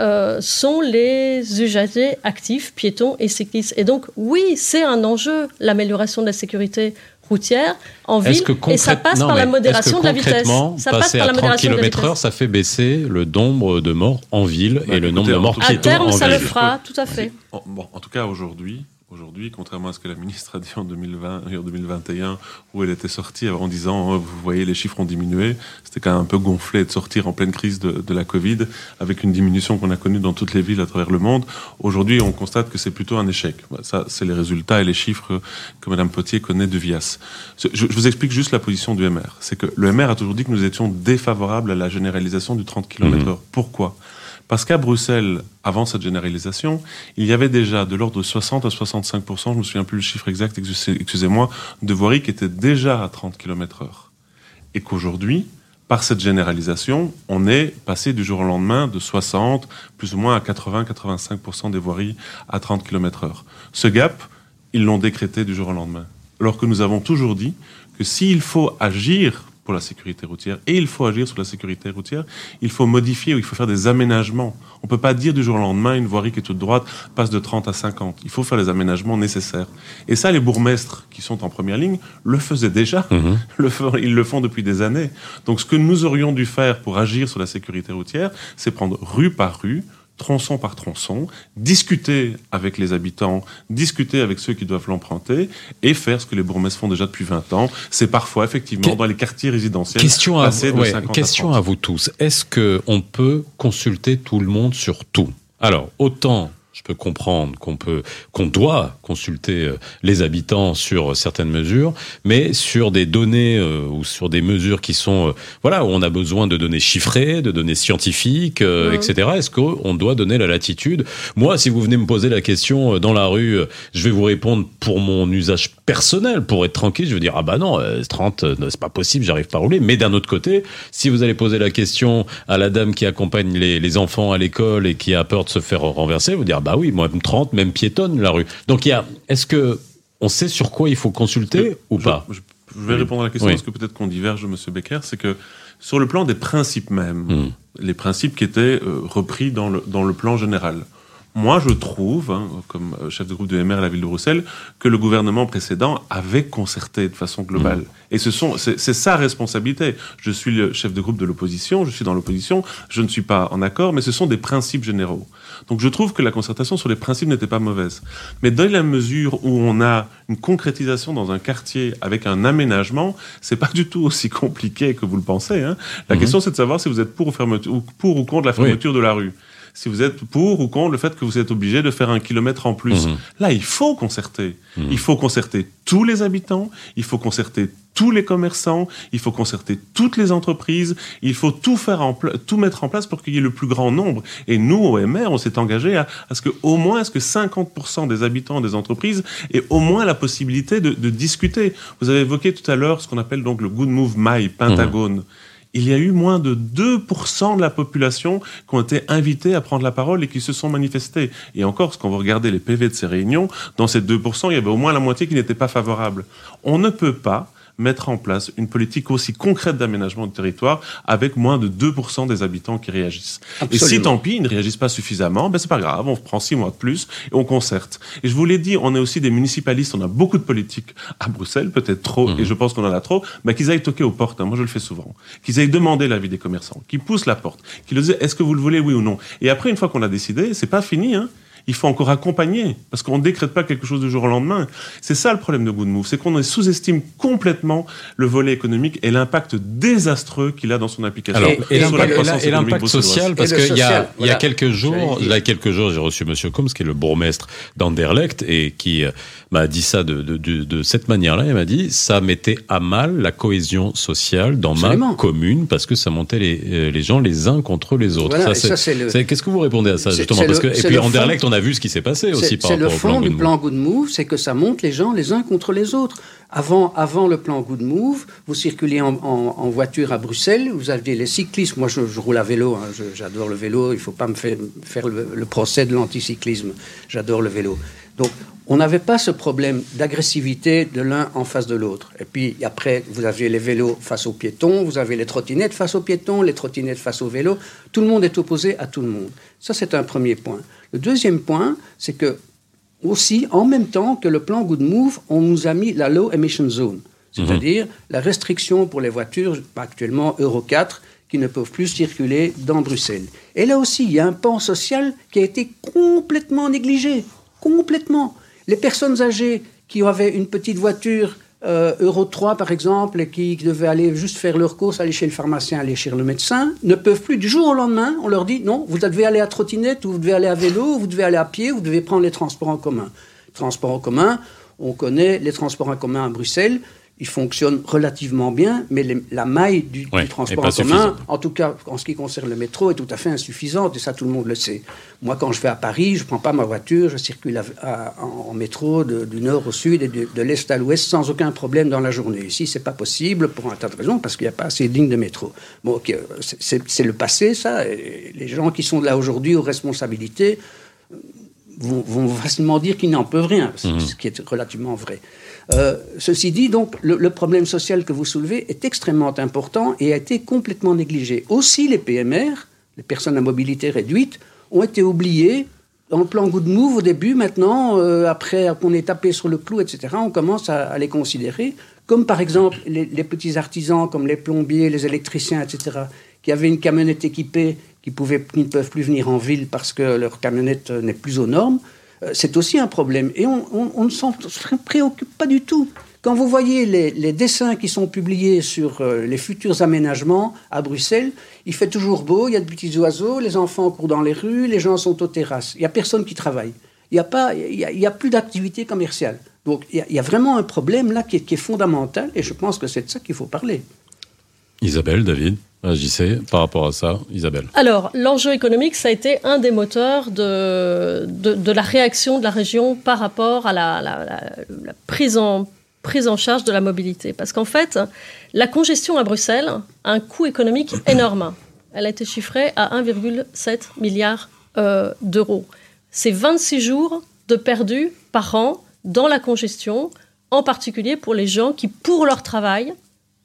euh, sont les usagers actifs, piétons et cyclistes. Et donc, oui, c'est un enjeu, l'amélioration de la sécurité routière en Est-ce ville, que et ça passe non, par la modération de la vitesse. Ça passe par à la 30 modération de la vitesse. heure, ça fait baisser le nombre de morts en ville Bah, et le écoutez, nombre de en morts tout cas- À piétons terme, en ça le ville. fera, tout à fait. En, bon, en tout cas, aujourd'hui, aujourd'hui, contrairement à ce que la ministre a dit en 2020 et en 2021, où elle était sortie en disant oh, Vous voyez, les chiffres ont diminué, c'était quand même un peu gonflé de sortir en pleine crise de, de la Covid, avec une diminution qu'on a connue dans toutes les villes à travers le monde. Aujourd'hui, on constate que c'est plutôt un échec. Bah, Ça, c'est les résultats et les chiffres que Mme Potier connaît de VIAS. Je, je vous explique juste la position du MR. C'est que le MR a toujours dit que nous étions défavorables à la généralisation du 30 km/h. Pourquoi? Parce qu'à Bruxelles, avant cette généralisation, il y avait déjà de l'ordre de 60 à 65% je me souviens plus le chiffre exact, excusez- excusez-moi, de voiries qui étaient déjà à 30 km/h. Et qu'aujourd'hui, par cette généralisation, on est passé du jour au lendemain de 60, plus ou moins à 80-85% des voiries à 30 km/h. Ce gap, ils l'ont décrété du jour au lendemain. Alors que nous avons toujours dit que s'il faut agir pour la sécurité routière et il faut agir sur la sécurité routière, il faut modifier ou il faut faire des aménagements. On peut pas dire du jour au lendemain une voirie qui est toute droite passe de 30 à 50. Il faut faire les aménagements nécessaires. Et ça, les bourgmestres qui sont en première ligne le faisaient déjà. Mhm. Le ils le font depuis des années. Donc ce que nous aurions dû faire pour agir sur la sécurité routière, c'est prendre rue par rue, tronçon par tronçon, discuter avec les habitants, discuter avec ceux qui doivent l'emprunter et faire ce que les bourgmestres font déjà depuis 20 ans. C'est parfois effectivement Que- dans les quartiers résidentiels Question, à, ouais, 50 question à à 30. vous tous. Est-ce que on peut consulter tout le monde sur tout? Alors, autant je peux comprendre qu'on peut, qu'on doit consulter euh, les habitants sur certaines mesures, mais sur des données euh, ou sur des mesures qui sont, euh, voilà, où on a besoin de données chiffrées, de données scientifiques, euh, etc. Est-ce qu'on doit donner la latitude? Moi, si vous venez me poser la question euh, dans la rue, euh, je vais vous répondre pour mon usage personnel, pour être tranquille. Je vais dire ah bah non, euh, 30, euh, c'est pas possible, j'arrive pas à rouler. Mais d'un autre côté, si vous allez poser la question à la dame qui accompagne les, les enfants à l'école et qui a peur de se faire renverser, vous dire bah oui, moi 30, même piétonne la rue. Donc il y a, est-ce que on sait sur quoi il faut consulter ou pas? je, je vais répondre à la question Oui. parce que peut-être qu'on diverge, Monsieur Becker, c'est que sur le plan des principes même, Hmm. les principes qui étaient euh, repris dans le, dans le plan général. Moi, je trouve, hein, comme euh, chef de groupe de MR à la ville de Bruxelles, que le gouvernement précédent avait concerté de façon globale. Et ce sont, c'est sa responsabilité. Je suis le chef de groupe de l'opposition, je suis dans l'opposition, je ne suis pas en accord, mais ce sont des principes généraux. Donc je trouve que la concertation sur les principes n'était pas mauvaise. Mais dans la mesure où on a une concrétisation dans un quartier avec un aménagement, c'est pas du tout aussi compliqué que vous le pensez. Hein. La Mhm. question, c'est de savoir si vous êtes pour ou, fermeture- ou pour ou contre la Oui. fermeture de la rue. Si vous êtes pour ou contre le fait que vous êtes obligé de faire un kilomètre en plus. Mhm. Là, il faut concerter. Mhm. Il faut concerter tous les habitants, il faut concerter tous les commerçants, il faut concerter toutes les entreprises, il faut tout faire en tout mettre en place pour qu'il y ait le plus grand nombre. Et nous, au MR, on s'est engagé à, à ce que au moins, à ce que 50% des habitants des entreprises aient au moins la possibilité de, de discuter. Vous avez évoqué tout à l'heure ce qu'on appelle donc le Good Move My, Pentagone. Il y a eu moins de 2% de la population qui ont été invités à prendre la parole et qui se sont manifestés. Et encore, quand vous regardez les PV de ces réunions, dans ces 2%, il y avait au moins la moitié qui n'était pas favorable. On ne peut pas mettre en place une politique aussi concrète d'aménagement du territoire avec moins de 2% des habitants qui réagissent. Et si tant pis, ils ne réagissent pas suffisamment, ben c'est pas grave, on prend six mois de plus et on concerte. Et je vous l'ai dit, on est aussi des municipalistes, on a beaucoup de politiques à Bruxelles, peut-être trop, Mhm. et je pense qu'on en a trop, mais qu'ils aillent toquer aux portes, hein, moi je le fais souvent, qu'ils aillent demander l'avis des commerçants, qu'ils poussent la porte, qu'ils disent est-ce que vous le voulez, oui ou non? Et après, une fois qu'on a décidé, c'est pas fini, hein. Il faut encore accompagner, parce qu'on ne décrète pas quelque chose du jour au lendemain. C'est ça le problème de Good Move, c'est qu'on sous-estime complètement le volet économique et l'impact désastreux qu'il a dans son application. Alors, Et- et, et- l'impact- social, parce qu'il y a, social, il y a voilà. quelques jours, il y a quelques jours, j'ai reçu Monsieur Combs, qui est le bourgmestre d'Anderlecht, et qui euh, m'a dit ça de, de, de, de cette manière-là. Il m'a dit, ça mettait à mal la cohésion sociale dans Absolument. ma commune, parce que ça montait les, euh, les gens les uns contre les autres. Voilà, ça, Qu'est-ce que vous répondez à ça, justement? parce que, Et puis. Anderlecht, on a vu ce qui s'est passé aussi C'est par c'est le rapport au plan fond du Good plan Move. Good Move, c'est que ça monte les gens les uns contre les autres. Avant, avant le plan Good Move, vous circulez en, en- en voiture à Bruxelles, vous aviez les cyclistes. Moi, je, je roule à vélo, hein, j'adore le vélo. Il ne faut pas me faire, faire le, le procès de l'anticyclisme. J'adore le vélo. Donc, on n'avait pas ce problème d'agressivité de l'un en face de l'autre. Et puis, après, vous aviez les vélos face aux piétons, vous avez les trottinettes face aux piétons, les trottinettes face aux vélos. Tout le monde est opposé à tout le monde. Ça, c'est un premier point. Le deuxième point, c'est que aussi, en même temps que le plan Good Move, on nous a mis la Low Emission Zone, c'est-à-dire la restriction pour les voitures actuellement Euro 4 qui ne peuvent plus circuler dans Bruxelles. Et là aussi, il y a un pan social qui a été complètement négligé, complètement. Les personnes âgées qui avaient une petite voiture euh, Euro 3 par exemple, et qui devaient aller juste faire leur course, aller chez le pharmacien, aller chez le médecin, ne peuvent plus du jour au lendemain. On leur dit non, vous devez aller à trottinette, ou vous devez aller à vélo, ou vous devez aller à pied, ou vous devez prendre les transports en commun. Transports en commun, on connaît les transports en commun à Bruxelles. Ils fonctionnent relativement bien, mais les- la maille du, Ouais, du est transport en commun, suffisante. en tout cas en ce qui concerne le métro, est tout à fait insuffisante, et ça tout le monde le sait. Moi, quand je vais à Paris, je ne prends pas ma voiture, je circule à- à- en, en métro de- du nord au sud et de, de l'est à l'ouest sans aucun problème dans la journée. Ici, c'est pas possible pour un tas de raisons, parce qu'il n'y a pas assez de lignes de métro. Bon, ok, c'est- c'est c'est le passé, ça. et les gens qui sont là aujourd'hui aux responsabilités vont, vont facilement dire qu'ils n'en peuvent rien, ce- ce qui est relativement vrai. Euh, ceci dit, donc, le, le problème social que vous soulevez est extrêmement important et a été complètement négligé. Aussi, les PMR, les personnes à mobilité réduite, ont été oubliées dans le plan Good Move au début. Maintenant, euh, après qu'on ait tapé sur le clou, etc., on commence à, à les considérer comme, par exemple, les, les petits artisans, comme les plombiers, les électriciens, etc., qui avaient une camionnette équipée, qui, ne peuvent plus venir en ville parce que leur camionnette n'est plus aux normes. Euh, c'est aussi un problème. Et on, ne s'en préoccupe pas du tout. Quand vous voyez les, dessins qui sont publiés sur euh, les futurs aménagements à Bruxelles, il fait toujours beau, il y a de petits oiseaux, les enfants courent dans les rues, les gens sont aux terrasses. Il n'y a personne qui travaille. Il n'y a, y a, plus d'activité commerciale. Donc il y, a, vraiment un problème là qui est fondamental et je pense que c'est de ça qu'il faut parler. Isabelle, David, agissez par rapport à ça. Isabelle. Alors, l'enjeu économique, ça a été un des moteurs de, de, de la réaction de la région par rapport à la, la- la- la prise, en, prise en charge de la mobilité. Parce qu'en fait, la congestion à Bruxelles a un coût économique énorme. Elle a été chiffrée à 1,7 milliard euh, d'euros. C'est 26 jours de perdus par an dans la congestion, en particulier pour les gens qui, pour leur travail,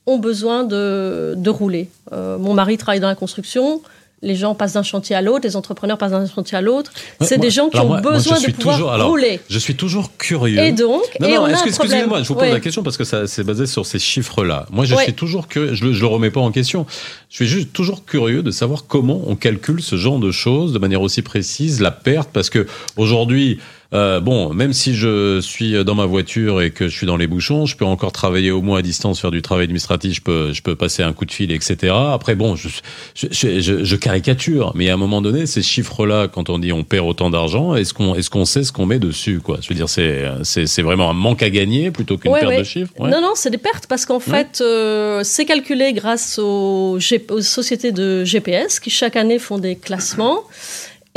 ont besoin de, de rouler. Euh, mon mari travaille dans la construction. Les gens passent d'un chantier à l'autre, les entrepreneurs passent d'un chantier à l'autre. C'est des gens qui ont moi- moi, je besoin de pouvoir toujours- alors, rouler. Je suis toujours curieux. Et donc, Non, et non, on a un excuse- problème. excusez-moi, je vous pose Ouais. la question parce que ça c'est basé sur ces chiffres-là. Moi, je Ouais. suis toujours curieux, je, je le remets pas en question. Je suis juste toujours curieux de savoir comment on calcule ce genre de choses de manière aussi précise, la perte, parce que aujourd'hui, euh, bon, même si je suis dans ma voiture et que je suis dans les bouchons, je peux encore travailler au moins à distance, faire du travail administratif, je peux, je peux passer un coup de fil, etc. Après, bon, je, je, je, je- caricature, mais à un moment donné, ces chiffres-là, quand on dit on perd autant d'argent, est-ce qu'on est-ce qu'on sait ce qu'on met dessus, quoi? Je veux dire, c'est vraiment un manque à gagner plutôt qu'une Ouais, perte ouais. de chiffres. ouais. Non, non, c'est des pertes parce qu'en fait, euh, c'est calculé grâce aux, G- aux sociétés de GPS qui chaque année font des classements.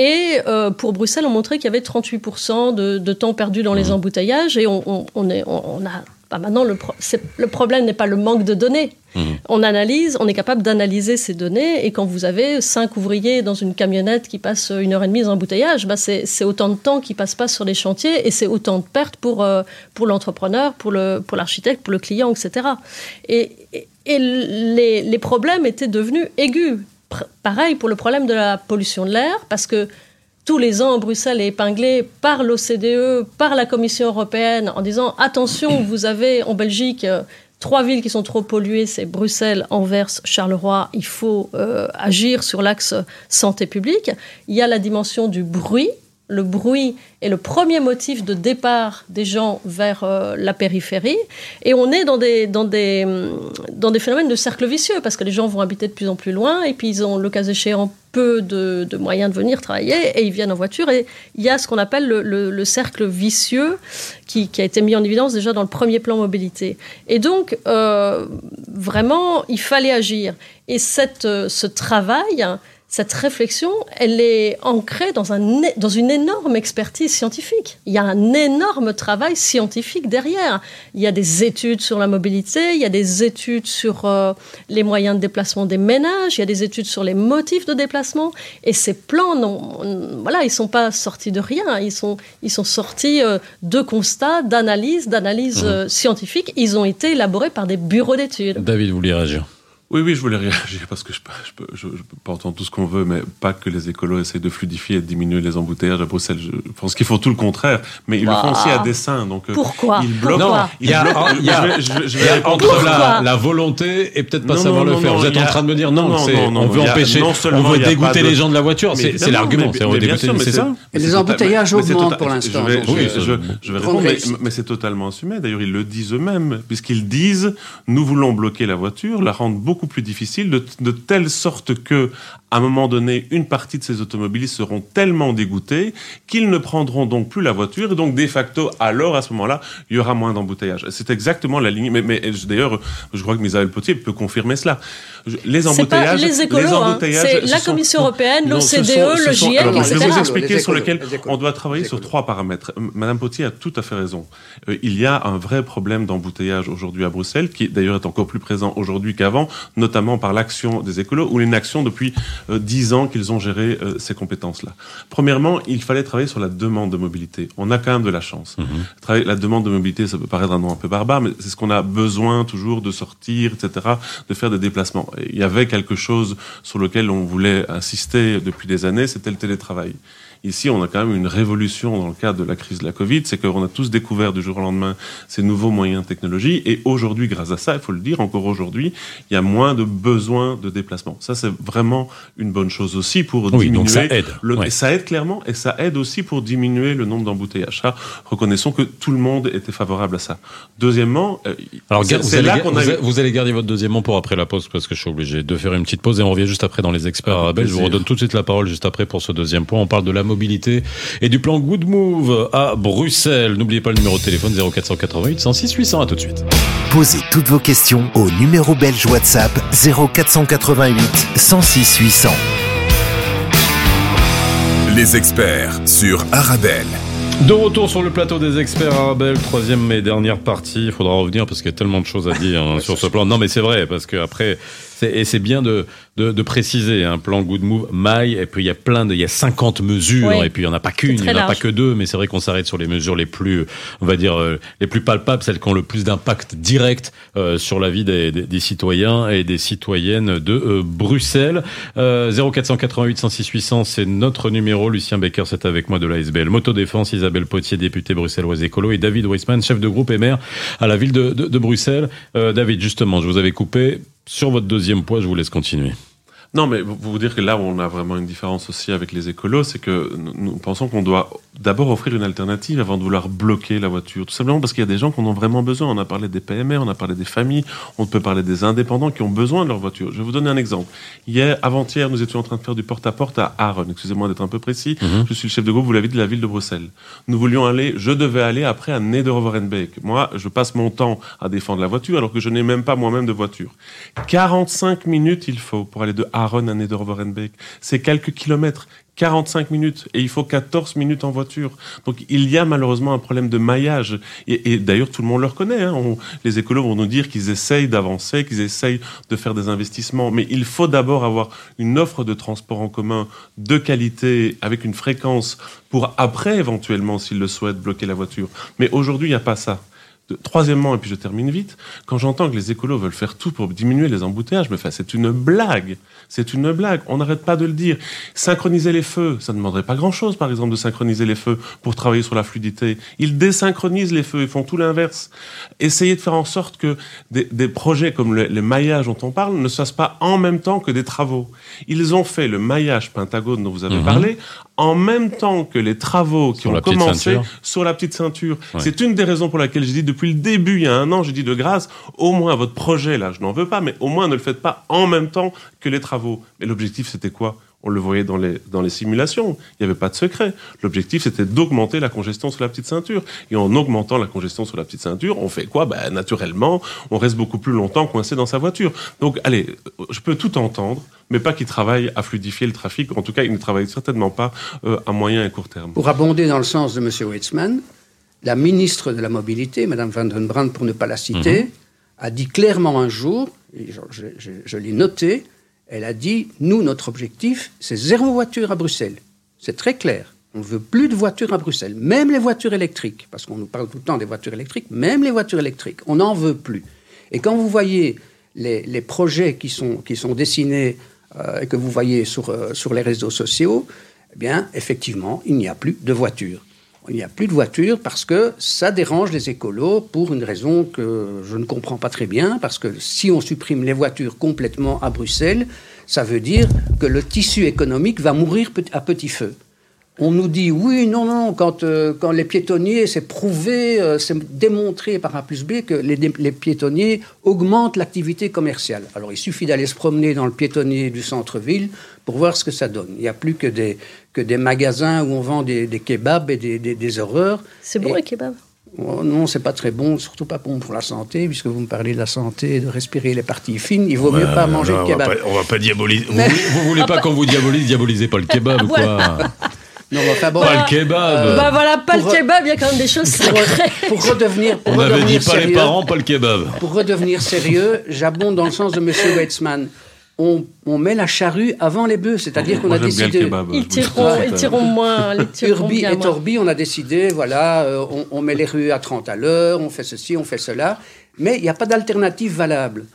Et euh, pour Bruxelles, on montrait qu'il y avait 38% de, de temps perdu dans les embouteillages et on, on- on est, on, on a Bah, maintenant, le, le problème n'est pas le manque de données. Mmh. On analyse, on est capable d'analyser ces données, et quand vous avez cinq ouvriers dans une camionnette qui passe une heure et demie en embouteillage, bah c'est autant de temps qui passe pas sur les chantiers, et c'est autant de pertes pour, euh, pour l'entrepreneur, pour l'architecte, pour, pour, le client, etc. Et, et, les, les, problèmes étaient devenus aigus. Pareil pour le problème de la pollution de l'air, parce que tous les ans, Bruxelles est épinglée par l'OCDE, par la Commission européenne, en disant attention, vous avez en Belgique euh, trois villes qui sont trop polluées, c'est Bruxelles, Anvers, Charleroi. Il faut euh, agir sur l'axe santé publique. Il y a la dimension du bruit le bruit est le premier motif de départ des gens vers euh, la périphérie. Et on est dans des, dans, des, dans des phénomènes de cercle vicieux, parce que les gens vont habiter de plus en plus loin, et puis ils ont, le cas échéant, peu de, moyens de venir travailler, et ils viennent en voiture. Et il y a ce qu'on appelle le, cercle vicieux, qui, a été mis en évidence déjà dans le premier plan mobilité. Et donc, euh, vraiment, il fallait agir. Et cette, euh, ce travail cette réflexion, elle est ancrée dans, un, dans une énorme expertise scientifique. Il y a un énorme travail scientifique derrière. Il y a des études sur la mobilité, il y a des études sur euh, les moyens de déplacement des ménages, il y a des études sur les motifs de déplacement. Et ces plans, non, voilà, ils sont pas sortis de rien. Ils sont, ils sont sortis euh, de constats, d'analyses, d'analyses mmh. euh, scientifiques. Ils ont été élaborés par des bureaux d'études. David, vous voulez réagir? Oui, oui, je voulais réagir parce que je, je, peux, je, peux pas entendre tout ce qu'on veut, mais pas que les écolos essayent de fluidifier et de diminuer les embouteillages à Bruxelles. Je pense qu'ils font tout le contraire, mais ils le font aussi à dessein. Donc, euh, Pourquoi Ils bloquent. Non, il y a, il y a, je, vais, entre la, la, volonté et peut-être pas savoir le faire. Vous êtes en train de me dire non, on veut empêcher, on veut dégoûter les gens de la voiture. C'est l'argument, c'est ça. Les embouteillages augmentent pour l'instant. Oui, je vais répondre, mais c'est totalement assumé. D'ailleurs, ils le disent eux-mêmes, puisqu'ils disent nous voulons bloquer la voiture, la rendre beaucoup plus difficile de de, telle sorte que, à un moment donné, une partie de ces automobilistes seront tellement dégoûtés qu'ils ne prendront donc plus la voiture et donc de facto, alors à ce moment-là, il y aura moins d'embouteillages. C'est exactement la ligne. Mais, mais d'ailleurs, je crois que Misaël Potier peut confirmer cela. Les embouteillages, pas les, écolos, les hein. c'est la Commission européenne, l'OCDE, le GIEC, etc. Je vais vous expliquer sur lequel on doit travailler sur trois paramètres. Madame Potier a tout à fait raison. Euh, il y a un vrai problème d'embouteillage aujourd'hui à Bruxelles, qui d'ailleurs est encore plus présent aujourd'hui qu'avant, notamment par l'action des écolos ou l'inaction depuis dix ans qu'ils ont géré euh, ces compétences-là. Premièrement, il fallait travailler sur la demande de mobilité. On a quand même de la chance. Mhm. La demande de mobilité, ça peut paraître un nom un peu barbare, mais c'est ce qu'on a besoin toujours de sortir, etc., de faire des déplacements. il y avait quelque chose sur lequel on voulait insister depuis des années, c'était le télétravail. Ici, on a quand même une révolution dans le cadre de la crise de la Covid, c'est qu'on a tous découvert du jour au lendemain ces nouveaux moyens de technologie. Et aujourd'hui, grâce à ça, il faut le dire, encore aujourd'hui, il y a moins de besoins de déplacement. Ça, c'est vraiment une bonne chose aussi pour oui, diminuer. Donc ça aide. Le, Ça aide clairement, et ça aide aussi pour diminuer le nombre d'embouteillages. Ça, reconnaissons que tout le monde était favorable à ça. Deuxièmement, euh, alors c'est là qu'on a... vous allez garder votre deuxièmement pour après la pause, parce que je suis obligé de faire une petite pause et on revient juste après dans les experts ah, Je vous redonne tout de suite la parole juste après pour ce deuxième point. On parle de la mobilité et du plan Good Move à Bruxelles. N'oubliez pas le numéro de téléphone 0488 106 800. À tout de suite. Posez toutes vos questions au numéro belge WhatsApp 0488 106 800. Les experts sur Arabelle. De retour sur le plateau des experts Arabelle, troisième et dernière partie. Il faudra revenir parce qu'il y a tellement de choses à dire hein, sur ce plan. Non, mais c'est vrai parce que après, et c'est bien de, de, de, préciser un plan Good Move maille et puis il y a plein de il y a 50 mesures et puis il y en a pas qu'une il y en a pas que deux mais c'est vrai qu'on s'arrête sur les mesures les plus on va dire euh, les plus palpables celles qui ont le plus d'impact direct euh, sur la vie des, des, citoyens et des citoyennes de euh, Bruxelles. 0488 106 800 c'est notre numéro. Lucien Becker c'est avec moi de l'ASBL Motodéfense Isabelle Potier députée bruxelloise écolo et David Weissman chef de groupe et maire à la ville de, de, de Bruxelles. David justement je vous avais coupé sur votre deuxième point, je vous laisse continuer. Non, mais pour vous dire que là où on a vraiment une différence aussi avec les écolos, c'est que nous pensons qu'on doit d'abord offrir une alternative avant de vouloir bloquer la voiture. Tout simplement parce qu'il y a des gens qui en ont vraiment besoin. On a parlé des PME, on a parlé des familles, on peut parler des indépendants qui ont besoin de leur voiture. Je vais vous donner un exemple. Hier, avant-hier, nous étions en train de faire du porte-à-porte -à, Aaron. Excusez-moi d'être un peu précis. Mhm. Je suis le chef de groupe, vous l'avez dit, de la ville de Bruxelles. Nous voulions aller, je devais aller après à Nederoverenbeek. Moi, je passe mon temps à défendre la voiture alors que je n'ai même pas moi-même de voiture. 45 minutes il faut pour aller de Aaron à Nederoverenbeek. C'est quelques kilomètres. 45 minutes et il faut 14 minutes en voiture. Donc il y a malheureusement un problème de maillage. Et, d'ailleurs, tout le monde le reconnaît. Hein. Les écolos vont nous dire qu'ils essayent d'avancer, qu'ils essayent de faire des investissements. Mais il faut d'abord avoir une offre de transport en commun de qualité, avec une fréquence, pour après, éventuellement, s'ils le souhaitent, bloquer la voiture. Mais aujourd'hui, il n'y a pas ça. De- Troisièmement, et puis je termine vite, quand j'entends que les écolos veulent faire tout pour diminuer les embouteillages, mais enfin, c'est une blague. C'est une blague. On n'arrête pas de le dire. Synchroniser les feux, ça ne demanderait pas grand-chose, par exemple, de synchroniser les feux pour travailler sur la fluidité. Ils désynchronisent les feux, ils font tout l'inverse. Essayez de faire en sorte que des, des projets comme le, le maillage dont on parle ne se fassent pas en même temps que des travaux. Ils ont fait le maillage Pentagone dont vous avez Mhm. parlé en même temps que les travaux qui Sur ont commencé sur la petite ceinture. Ouais. C'est une des raisons pour laquelle j'ai dit depuis le début, il y a un an, j'ai dit de grâce, au moins votre projet là, je n'en veux pas, mais au moins ne le faites pas en même temps que les travaux. Mais l'objectif c'était quoi? On le voyait dans les, dans les simulations, il n'y avait pas de secret. L'objectif, c'était d'augmenter la congestion sur la petite ceinture. Et en augmentant la congestion sur la petite ceinture, on fait quoi? Ben, Naturellement, on reste beaucoup plus longtemps coincé dans sa voiture. Donc, allez, je peux tout entendre, mais pas qu'ils travaillent à fluidifier le trafic. En tout cas, ils ne travaillent certainement pas euh, à moyen et court terme. Pour abonder dans le sens de M. Weitzmann, la ministre de la Mobilité, Mme Van den Brandt, pour ne pas la citer, a dit clairement un jour, et je, je- je- je l'ai noté, elle a dit Nous, notre objectif, c'est zéro voiture à Bruxelles. C'est très clair. On ne veut plus de voitures à Bruxelles, même les voitures électriques, parce qu'on nous parle tout le temps des voitures électriques, même les voitures électriques, on n'en veut plus. Et quand vous voyez les, projets qui sont, qui sont dessinés euh, et que vous voyez sur, euh, sur les réseaux sociaux, eh bien, effectivement, il n'y a plus de voitures. Il n'y a plus de voitures parce que ça dérange les écolos pour une raison que je ne comprends pas très bien, parce que si on supprime les voitures complètement à Bruxelles, ça veut dire que le tissu économique va mourir à petit feu. On nous dit oui, non, non, quand, euh, quand les piétonniers, c'est prouvé, euh, c'est démontré par A plus B que les, les piétonniers augmentent l'activité commerciale. Alors il suffit d'aller se promener dans le piétonnier du centre-ville pour voir ce que ça donne. Il n'y a plus que des, que des magasins où on vend des, des kebabs et des, des- des horreurs. C'est bon Et- les kebabs? Oh, non, c'est pas très bon, surtout pas bon pour la santé, puisque vous me parlez de la santé, de respirer les parties fines. Il vaut mieux pas manger de on, va kebab. pas, on va pas diaboliser. Vous, Mais- vous voulez pas qu'on vous diabolise, diabolisez pas le kebab ou quoi Non, enfin bon, Pas le kebab. Bah voilà, pas pour- le kebab, il y a quand même des choses sacrées. pour redevenir, pour On avait dit pas les parents, pas le kebab. pour redevenir sérieux, j'abonde dans le sens de M. Weitzmann. On, on met la charrue avant les bœufs, c'est-à-dire qu'on a j'aime bien le décidé. kebab. je Ils tireront, ils tireront moins. Ils tireront Urbi bien et moins. Torbi, on a décidé, voilà, euh, on, on met les rues à 30 à l'heure, on fait ceci, on fait cela, mais il n'y a pas d'alternative valable.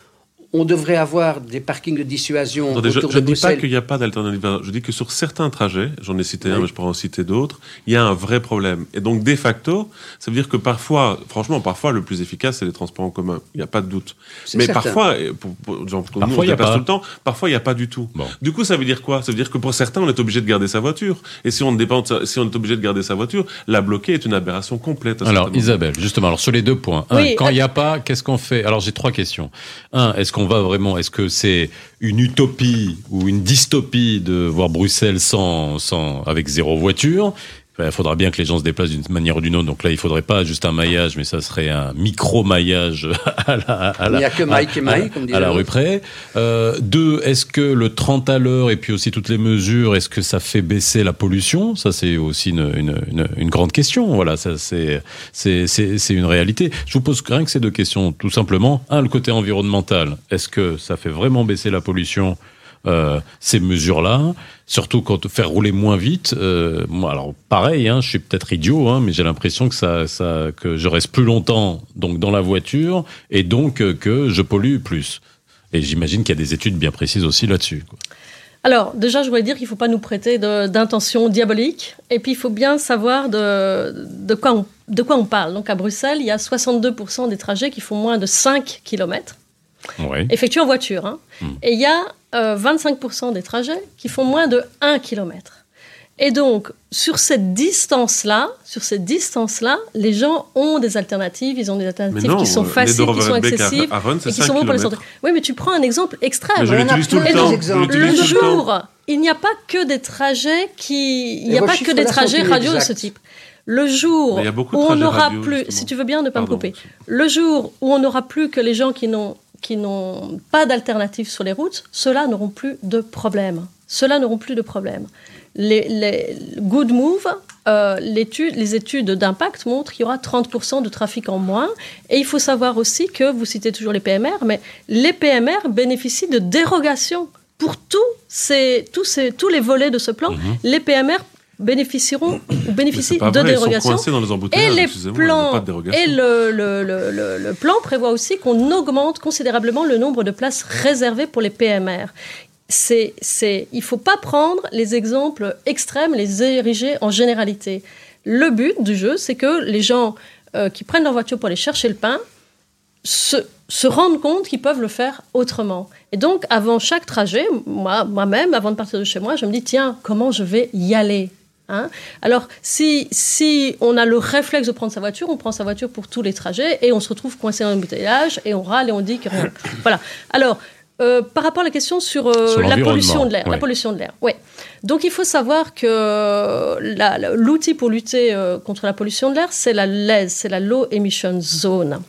On devrait avoir des parkings de dissuasion Attendez, je autour je de ne dis pas qu'il n'y a pas d'alternative. Je dis que sur certains trajets, j'en ai cité un, mais je pourrais en citer d'autres, il y a un vrai problème. Et donc, de facto, ça veut dire que parfois, franchement, parfois, le plus efficace, c'est les transports en commun. Il n'y a pas de doute. Mais certain. parfois, pour, pour, genre, comme nous, Parfois, on il y a se déplace pas. tout le temps, parfois, il n'y a pas du tout. Bon. Du coup, ça veut dire quoi? Ça veut dire que pour certains, on est obligé de garder sa voiture. Et si on, dépend, de sa- si on est obligé de garder sa voiture, la bloquer est une aberration complète. Alors. Isabelle, justement, alors sur les deux points. Un, Oui, quand il n'y a pas, qu'est-ce qu'on fait? Alors, j'ai trois questions. Un, est-ce qu'on va vraiment, est-ce que c'est une utopie ou une dystopie de voir Bruxelles sans, sans, avec zéro voiture? Il faudra bien que les gens se déplacent d'une manière ou d'une autre. Donc là, il faudrait pas juste un maillage, mais ça serait un micro-maillage à la, à la, Il n'y a que Mike et à- Mike, comme disait à la rue près. Euh, deux, est-ce que le 30 à l'heure et puis aussi toutes les mesures, est-ce que ça fait baisser la pollution? Ça, c'est aussi une, une, une, une grande question. Voilà, ça c'est c'est une réalité. Je vous pose rien que ces deux questions, tout simplement. Un, le côté environnemental. Est-ce que ça fait vraiment baisser la pollution? Euh, ces mesures-là, surtout quand faire rouler moins vite. Euh, moi, alors pareil, hein, je suis peut-être idiot, hein, mais j'ai l'impression que ça, ça, que je reste plus longtemps donc dans la voiture et donc euh, que je pollue plus. Et j'imagine qu'il y a des études bien précises aussi là-dessus. Alors, déjà, je voulais dire qu'il ne faut pas nous prêter d'intentions diaboliques. Et puis, il faut bien savoir de, de, quoi on, de quoi on parle. Donc, à Bruxelles, il y a 62% des trajets qui font moins de 5 km, Ouais. effectués en voiture. hein. Hmm. Et il y a euh, 25% des trajets qui font moins de 1 km. Et donc, sur cette distance-là, sur cette distance-là, les gens ont des alternatives. Ils ont des alternatives non, qui sont euh, faciles, qui sont à- accessibles à Rennes, c'est et qui 5 sont bons pour les santé. Oui, mais tu prends un exemple extrême. Mais je l'utilise tout le des temps. exemples. Je Le l'utilise tout le temps. jour, il n'y a pas que des trajets qui, il n'y a pas que des trajets radio de ce type. Le jour où on n'aura plus, justement. si tu veux bien ne pas me couper, le jour où on n'aura plus que les gens qui n'ont qui n'ont pas d'alternative sur les routes, ceux-là n'auront plus de problème. Ceux-là n'auront plus de problème. les, les good move, euh, les études d'impact montrent qu'il y aura 30% de trafic en moins. Et il faut savoir aussi que, vous citez toujours les PMR, mais les PMR bénéficient de dérogations pour tous, ces, tous, ces, tous les volets de ce plan. Les PMR bénéficieront ou bénéficient de vrai, ils sont dérogations. coincés dans les embouteillages. Et les pas plans de et le, le- le- le- le plan prévoit aussi qu'on augmente considérablement le nombre de places réservées pour les PMR. C'est, c'est, il ne faut pas prendre les exemples extrêmes, les ériger en généralité. Le but du jeu, c'est que les gens euh, qui prennent leur voiture pour aller chercher le pain se, se rendent compte qu'ils peuvent le faire autrement. Et donc, avant chaque trajet, moi, moi-même, avant de partir de chez moi, je me dis, tiens, comment je vais y aller? Hein Alors, si, si on a le réflexe de prendre sa voiture, on prend sa voiture pour tous les trajets et on se retrouve coincé dans l'embouteillage et on râle et on dit que rien. voilà. Alors, euh, par rapport à la question sur, euh, Sur la pollution de l'air, la pollution de l'air, ouais. Donc, il faut savoir que la- l'outil pour lutter euh, contre la pollution de l'air, c'est la LES, c'est la Low Emission Zone.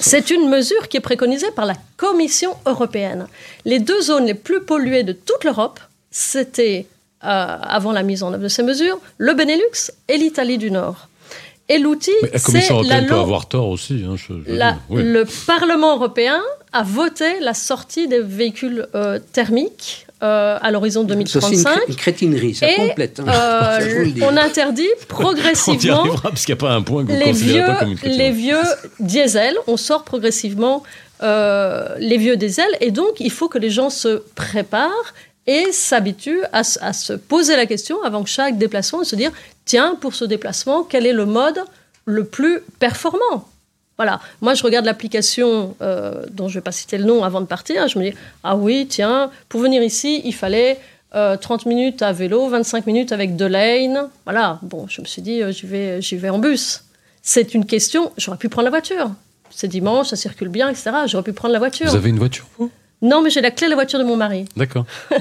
C'est une mesure qui est préconisée par la Commission européenne. Les deux zones les plus polluées de toute l'Europe, c'était, euh, avant la mise en œuvre de ces mesures, le Benelux et l'Italie du Nord. Et l'outil, c'est Commission la européenne peut avoir tort aussi. hein, je- je- la- oui. Le Parlement européen a voté la sortie des véhicules euh, thermiques euh, à l'horizon C'est aussi une, 2035. cré- une crétinerie, ça Et complète. hein. euh, Ça, on interdit progressivement arrivera parce qu'il n'y a pas un point que vous les vieux, pas comme une critique. les vieux diesels, on sort progressivement euh, les vieux diesels, et donc il faut que les gens se préparent et s'habituent à, se poser la question avant chaque déplacement et se dire tiens, pour ce déplacement, quel est le mode le plus performant? Voilà, moi je regarde l'application euh, dont je ne vais pas citer le nom avant de partir, je me dis, ah oui, tiens, pour venir ici, il fallait euh, 30 minutes à vélo, 25 minutes avec deux lanes. Voilà, bon, je me suis dit, euh, j'y vais, vais en bus. C'est une question, j'aurais pu prendre la voiture. C'est dimanche, ça circule bien, etc. J'aurais pu prendre la voiture. Vous avez une voiture, Non, mais j'ai la clé de la voiture de mon mari. D'accord.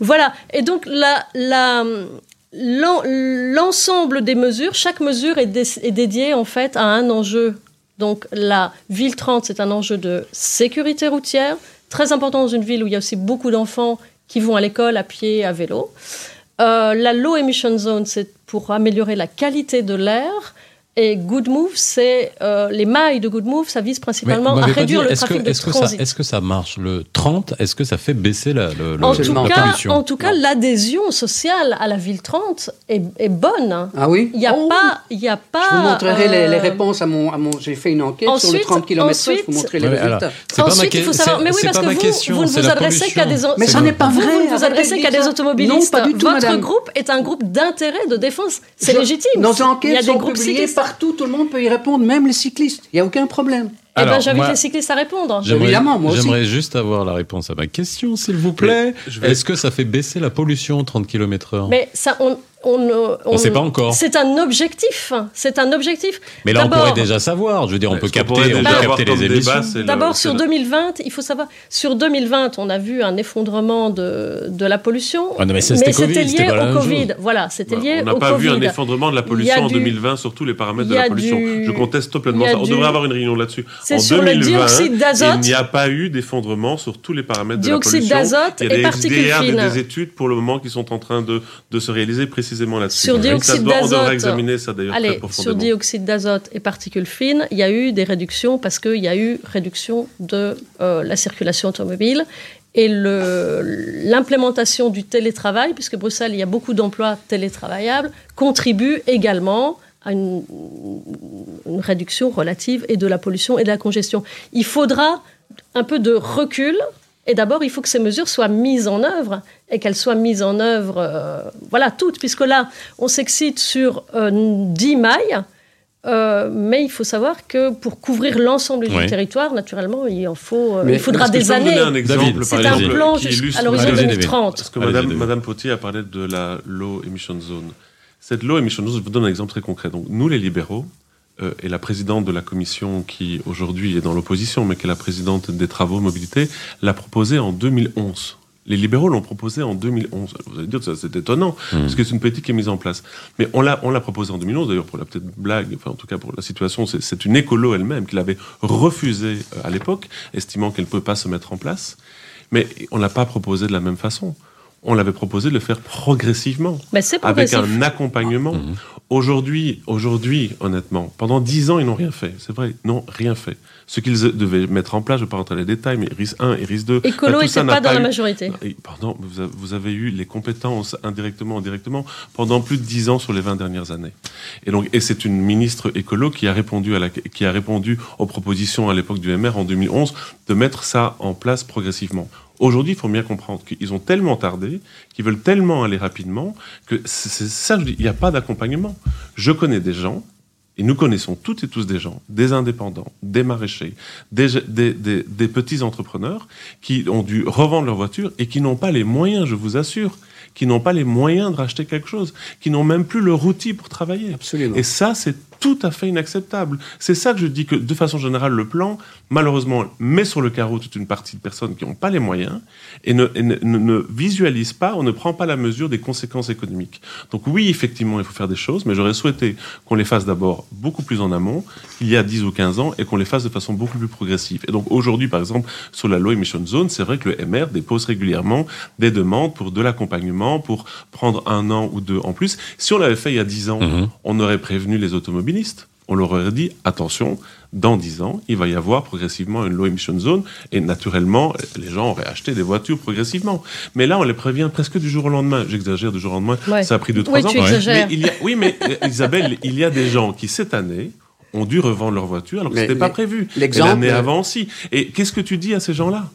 Voilà. Et donc, la, la, l'en- l'ensemble des mesures, chaque mesure est, dé- est dédiée en fait à un enjeu. Donc, la ville 30, c'est un enjeu de sécurité routière, très important dans une ville où il y a aussi beaucoup d'enfants qui vont à l'école à pied, à vélo. Euh, la low emission zone, c'est pour améliorer la qualité de l'air. Et Good Move, c'est euh, les mailles de Good Move, ça vise principalement à réduire dit, le que, trafic de ça, transit. est-ce que ça marche Le 30, est-ce que ça fait baisser la, le, le- En Absolument tout, la cas, pollution en tout cas, l'adhésion sociale à la ville 30 est, est bonne. Ah oui Il n'y a Oh. pas, y a pas. Je vous montrerai les, les euh, réponses à mon, à mon. J'ai fait une enquête sur Ensuite- le 30 km. Je ensuite- vous montrerai les résultats. c'est pas ma Ensuite, il faut savoir. Mais oui, parce que vous, question, vous ne vous adressez qu'à des. Mais ça n'est pas vrai, Vous ne vous adressez qu'à des automobilistes. Non, pas du tout, Votre groupe est un groupe d'intérêt, de défense. C'est Je- légitime. Nos Il y a enquêtes des sont groupes publiées cyclistes. Partout, tout le monde peut y répondre, même les cyclistes. Il n'y a aucun problème. Eh ben, j'invite moi- les cyclistes à répondre. J'aimerais- Évidemment, moi aussi. J'aimerais juste avoir la réponse à ma question, s'il vous plaît. vais- Est-ce que ça fait baisser la pollution 30 km/h Mais ça, on. On ne On sait pas encore. C'est un objectif. C'est un objectif. Mais là, on pourrait déjà savoir. Je veux dire, on peut capter, on peut capter les émissions. D'abord, sur le- 2020, il faut savoir, sur 2020, on a vu un effondrement de, de la pollution. Ah non, mais ça, c'était Covid, c'était lié au Covid. chose. Voilà, c'était Bah, on n'a pas vu un effondrement de la pollution en du- 2020 sur tous les paramètres de la pollution. du- Je conteste complètement ça. On du- devrait avoir une réunion là-dessus. C'est sur le 2020, dioxyde d'azote. il n'y a pas eu d'effondrement sur tous les paramètres Dioxyde de la pollution. d'azote il y a et des particules des- fines. des études pour le moment qui sont en train de, de se réaliser précisément là-dessus. Sur dioxyde doit- On d'azote. devrait examiner ça d'ailleurs très Allez, profondément. sur dioxyde d'azote et particules fines, il y a eu des réductions parce qu'il y a eu réduction de euh, la circulation automobile. Et l'implémentation du télétravail, puisque Bruxelles, il y a beaucoup d'emplois télétravaillables, contribue également à une, une réduction relative et de la pollution et de la congestion. Il faudra un peu de recul. Et d'abord, il faut que ces mesures soient mises en œuvre et qu'elles soient mises en œuvre, euh, voilà, toutes, puisque là, on s'excite sur euh, 10 mailles, euh, mais il faut savoir que pour couvrir l'ensemble Oui. du territoire, naturellement, il en faut, euh, Mais il faudra des je peux vous donner années. un exemple, David, par C'est un plan illustre- l'horizon Allez-y, David. 2030. Parce que Madame. Madame Potier a parlé de la low emission zone. Cette low emission zone, je vous donne un exemple très concret. Donc, nous, les libéraux, euh, et la présidente de la commission qui aujourd'hui est dans l'opposition, mais qui est la présidente des travaux mobilité, l'a proposé en 2011. Les libéraux l'ont proposé en 2011. Vous allez dire c'est étonnant, parce que c'est une politique qui est mise en place. Mais on l'a, on l'a proposé en 2011, d'ailleurs, pour la petite blague, enfin, en tout cas pour la situation, c'est, c'est une écolo elle-même qui l'avait refusé euh, à l'époque, estimant qu'elle ne peut pas se mettre en place. Mais on ne l'a pas proposé de la même façon. On l'avait proposé de le faire progressivement, c'est avec un accompagnement. Aujourd'hui, aujourd'hui, honnêtement, pendant dix ans, ils n'ont rien fait. C'est vrai, n'ont rien fait. Ce qu'ils devaient mettre en place, je ne vais pas rentrer dans les détails, mais RIS 1 et RIS 2. Écolo bah, tout n'était n'a pas dans la eu- majorité. Et, Pardon, vous avez, vous avez eu les compétences indirectement, indirectement pendant plus de dix ans sur les 20 dernières années. Et donc, et c'est une ministre écolo qui a répondu à la, qui a répondu aux propositions à l'époque du MR en 2011 de mettre ça en place progressivement. Aujourd'hui, il faut bien comprendre qu'ils ont tellement tardé, qu'ils veulent tellement aller rapidement, que c'est ça, que je dis, il n'y a pas d'accompagnement. Je connais des gens, et nous connaissons toutes et tous des gens, des indépendants, des maraîchers, des, des, des- des petits entrepreneurs qui ont dû revendre leur voiture et qui n'ont pas les moyens, je vous assure, qui n'ont pas les moyens de racheter quelque chose, qui n'ont même plus leur outil pour travailler. Absolument. Et ça, c'est tout à fait inacceptable. C'est ça que je dis que, de façon générale, le plan, malheureusement, met sur le carreau toute une partie de personnes qui n'ont pas les moyens et ne, et ne, ne- ne visualise pas, on ne prend pas la mesure des conséquences économiques. Donc oui, effectivement, il faut faire des choses, mais j'aurais souhaité qu'on les fasse d'abord beaucoup plus en amont, il y a 10 ou 15 ans, et qu'on les fasse de façon beaucoup plus progressive. Et donc aujourd'hui, par exemple, sur la Low Emission Zone, c'est vrai que le MR dépose régulièrement des demandes pour de l'accompagnement, pour prendre un an ou deux en plus. Si on l'avait fait il y a 10 ans, Mhm. on aurait prévenu les automobilistes. On leur aurait dit, attention, dans 10 ans, il va y avoir progressivement une low emission zone, et naturellement, les gens auraient acheté des voitures progressivement. Mais là, on les prévient presque du jour au lendemain. J'exagère du jour au lendemain, Ouais. ça a pris 2-3 Oui, ans. tu. Mais il y a, oui, mais euh, Isabelle, il y a des gens qui, cette année, ont dû revendre leur voiture alors que ce n'était pas prévu. L'année avant aussi. Et qu'est-ce que tu dis à ces gens-là?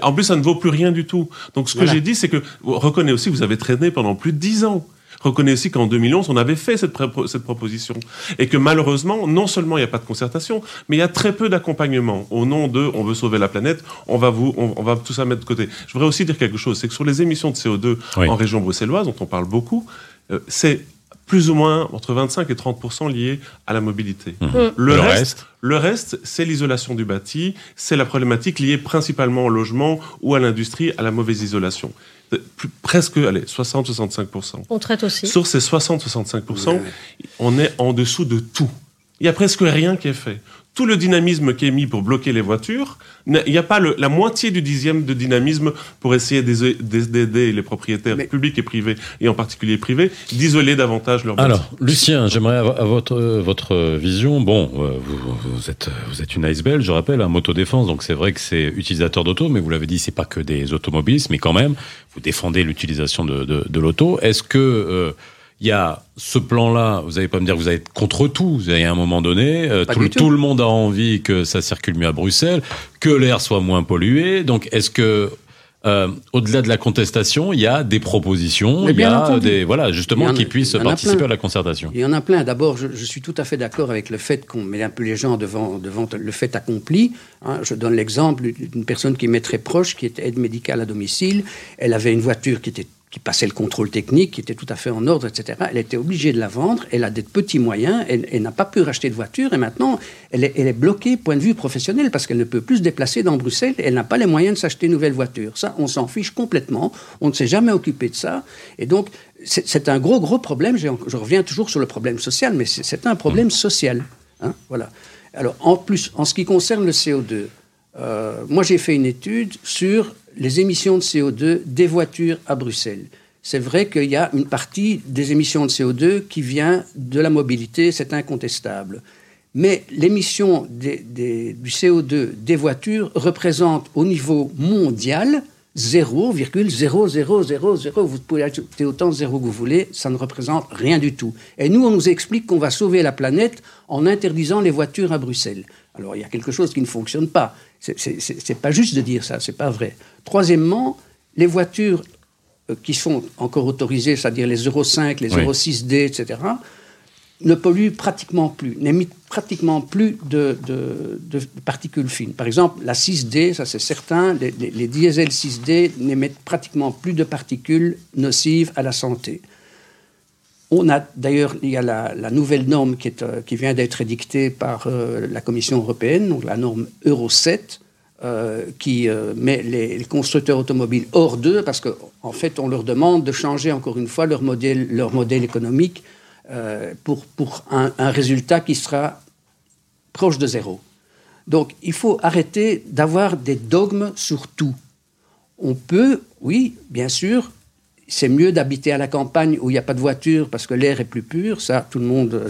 En plus, ça ne vaut plus rien du tout. Donc, ce que Voilà. j'ai dit, c'est que reconnez aussi que vous avez traîné pendant plus de 10 ans. Reconnaissez aussi qu'en 2011, on avait fait cette, proposition. Et que malheureusement, non seulement il n'y a pas de concertation, mais il y a très peu d'accompagnement. Au nom de on veut sauver la planète, on va, vous, on, on va tout ça mettre de côté. Je voudrais aussi dire quelque chose c'est que sur les émissions de CO2 Oui. en région bruxelloise, dont on parle beaucoup, euh, c'est plus ou moins entre 25 et 30 lié à la mobilité. Mhm. Le, Le reste, reste le reste, c'est l'isolation du bâti, c'est la problématique liée principalement au logement ou à l'industrie, à la mauvaise isolation. Euh, plus- presque, allez, 60-65 On traite aussi. Sur ces 60-65 Ouais. on est en dessous de tout. Il y a presque rien qui est fait. Tout le dynamisme qui est mis pour bloquer les voitures, il n'y a pas le- la moitié du dixième de dynamisme pour essayer d'aider les propriétaires Mais- publics et privés, et en particulier privés, d'isoler davantage leurs Alors, bâtiments. Lucien, j'aimerais avoir votre, euh, votre vision. Bon, euh, vous, vous êtes, vous êtes une ice belge, je rappelle, un motodéfense, donc c'est vrai que c'est utilisateur d'auto, mais vous l'avez dit, c'est pas que des automobilistes, mais quand même, vous défendez l'utilisation de, de, de l'auto. Est-ce que euh, il y a ce plan-là Vous n'allez pas me dire que vous allez être contre tout. Vous avez à un moment donné, euh, tout, le- tout. tout le monde a envie que ça circule mieux à Bruxelles, que l'air soit moins pollué. Donc, est-ce que euh, au-delà de la contestation, il y a des propositions, il y a entendu. des voilà Il justement a- qui puissent participer plein. à la concertation. Il y en a plein. D'abord, je, je suis tout à fait d'accord avec le fait qu'on met un peu les gens devant, devant le fait accompli. hein. je donne l'exemple d'une personne qui m'est très proche, qui était aide médicale à domicile. Elle avait une voiture qui était qui passait le contrôle technique, qui était tout à fait en ordre, etc. Elle était obligée de la vendre. Elle a des petits moyens. Elle, n'a pas pu racheter de voiture. Et maintenant, elle est, bloquée, point de vue professionnel, parce qu'elle ne peut plus se déplacer dans Bruxelles. Elle n'a pas les moyens de s'acheter une nouvelle voiture. Ça, on s'en fiche complètement. On ne s'est jamais occupé de ça. Et donc, c'est un gros, gros problème. Je reviens toujours sur le problème social, mais c'est un problème social. hein, voilà. Alors, en plus, en ce qui concerne le CO2, euh, moi, j'ai fait une étude sur les émissions de CO2 des voitures à Bruxelles. C'est vrai qu'il y a une partie des émissions de CO2 qui vient de la mobilité, c'est incontestable. Mais l'émission du CO2 des voitures représente au niveau mondial 0,0000. Vous pouvez ajouter autant de zéros que vous voulez, ça ne représente rien du tout. Et nous, on nous explique qu'on va sauver la planète en interdisant les voitures à Bruxelles. Alors, il y a quelque chose qui ne fonctionne pas. C'est- pas juste de dire ça, c'est pas vrai. Troisièmement, les voitures euh, qui sont encore autorisées, c'est-à-dire les Euro 5, les Oui. Euro 6D, etc., ne polluent pratiquement plus, n'émettent pratiquement plus de, de- de particules fines. Par exemple, la 6D, ça c'est certain, les, les, les diesels 6D n'émettent pratiquement plus de particules nocives à la santé. On a d'ailleurs, il y a la, nouvelle norme euh, qui vient d'être édictée par euh, la Commission européenne, donc la norme Euro 7, euh, qui met les, constructeurs automobiles hors d'eux, parce qu'en en fait, on leur demande de changer encore une fois leur modèle, leur modèle économique pour, pour un résultat qui sera proche de zéro. Donc, il faut arrêter d'avoir des dogmes sur tout. On peut, oui, bien sûr, c'est mieux d'habiter à la campagne où il n'y a pas de voiture parce que l'air est plus pur. Ça, tout le monde,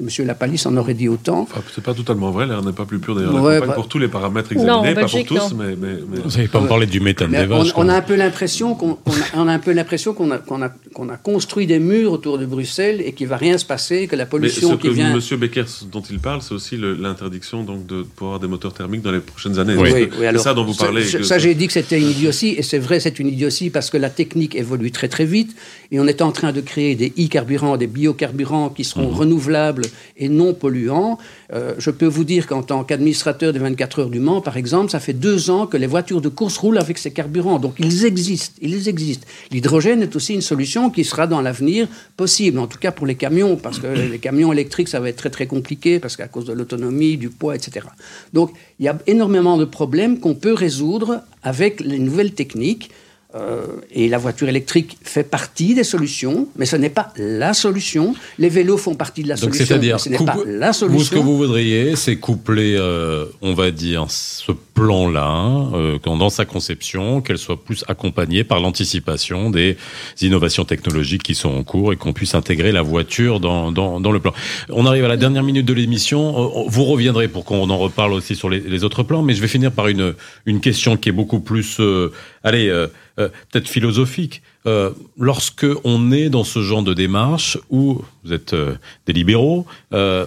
Monsieur Lapalisse en aurait dit autant. Enfin, c'est pas totalement vrai, l'air n'est pas plus pur d'ailleurs. Ouais, la campagne bah- pour tous les paramètres examinés, pas pour tous, non. mais, mais, mais- Vous n'avez pas me parler du méthane Mais des on, vaches. on quoi. a un peu l'impression qu'on on a, on a un peu l'impression qu'on a, construit des murs autour de Bruxelles et qu'il va rien se passer, que la Mais pollution ce qui que vient. Monsieur Becker, dont il parle, c'est aussi l'interdiction donc de pouvoir avoir des moteurs thermiques dans les prochaines années. Oui. Donc, Oui, oui, c'est alors, ça dont vous parlez. Ça, que- ça, j'ai dit que c'était une idiotie, et c'est vrai, c'est une idiotie parce que la technique évolue très très vite, et on est en train de créer des e-carburants, des biocarburants qui seront Mhm. renouvelables et non polluants. Euh, je peux vous dire qu'en tant qu'administrateur des 24 heures du Mans, par exemple, ça fait deux ans que les voitures de course roulent avec ces carburants. Donc ils existent, ils existent. L'hydrogène est aussi une solution qui sera dans l'avenir possible, en tout cas pour les camions, parce que les camions électriques, ça va être très très compliqué, parce qu'à cause de l'autonomie, du poids, etc. Donc il y a énormément de problèmes qu'on peut résoudre avec les nouvelles techniques. Euh, et la voiture électrique fait partie des solutions, mais ce n'est pas la solution. Les vélos font partie de la Donc solution, c'est-à-dire, mais ce n'est pas la vous, ce que solution. vous voudriez, c'est coupler, euh, on va dire, ce plan-là, euh, dans sa conception, qu'elle soit plus accompagnée par l'anticipation des innovations technologiques qui sont en cours et qu'on puisse intégrer la voiture dans, dans, dans le plan. On arrive à la dernière minute de l'émission. Euh, Vous reviendrez pour qu'on en reparle aussi sur les, les autres plans, mais je vais finir par une, une question qui est beaucoup plus, euh, allez, euh, peut-être philosophique. Euh, lorsque on est dans ce genre de démarche où vous êtes euh, des libéraux, euh,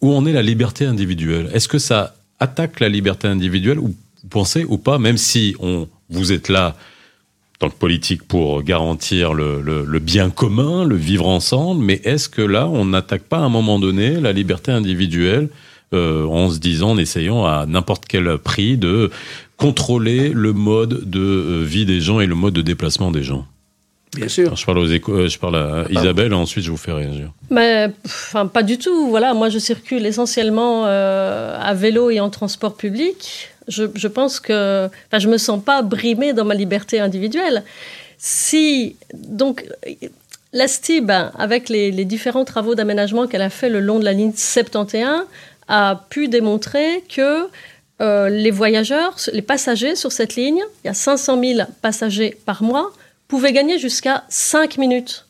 où on est la liberté individuelle, est-ce que ça attaque la liberté individuelle ou vous pensez ou pas, même si on vous êtes là tant que politique pour garantir le bien commun, le vivre ensemble, mais est-ce que là on n'attaque pas à un moment donné la liberté individuelle euh, en se disant, en essayant à n'importe quel prix de contrôler le mode de euh, vie des gens et le mode de déplacement des gens Bien sûr. Alors, je parle aux échos- euh, je parle à Isabelle et ensuite je vous fais réagir. Mais enfin, pas du tout. Voilà, moi je circule essentiellement euh, à vélo et en transport public. Je, je pense que, enfin, je me sens pas brimée dans ma liberté individuelle. Si donc la STIB, avec les, les différents travaux d'aménagement qu'elle a fait le long de la ligne 71, a pu démontrer que euh, les voyageurs, les passagers sur cette ligne, il y a 500 000 passagers par mois, pouvaient gagner jusqu'à 5 minutes.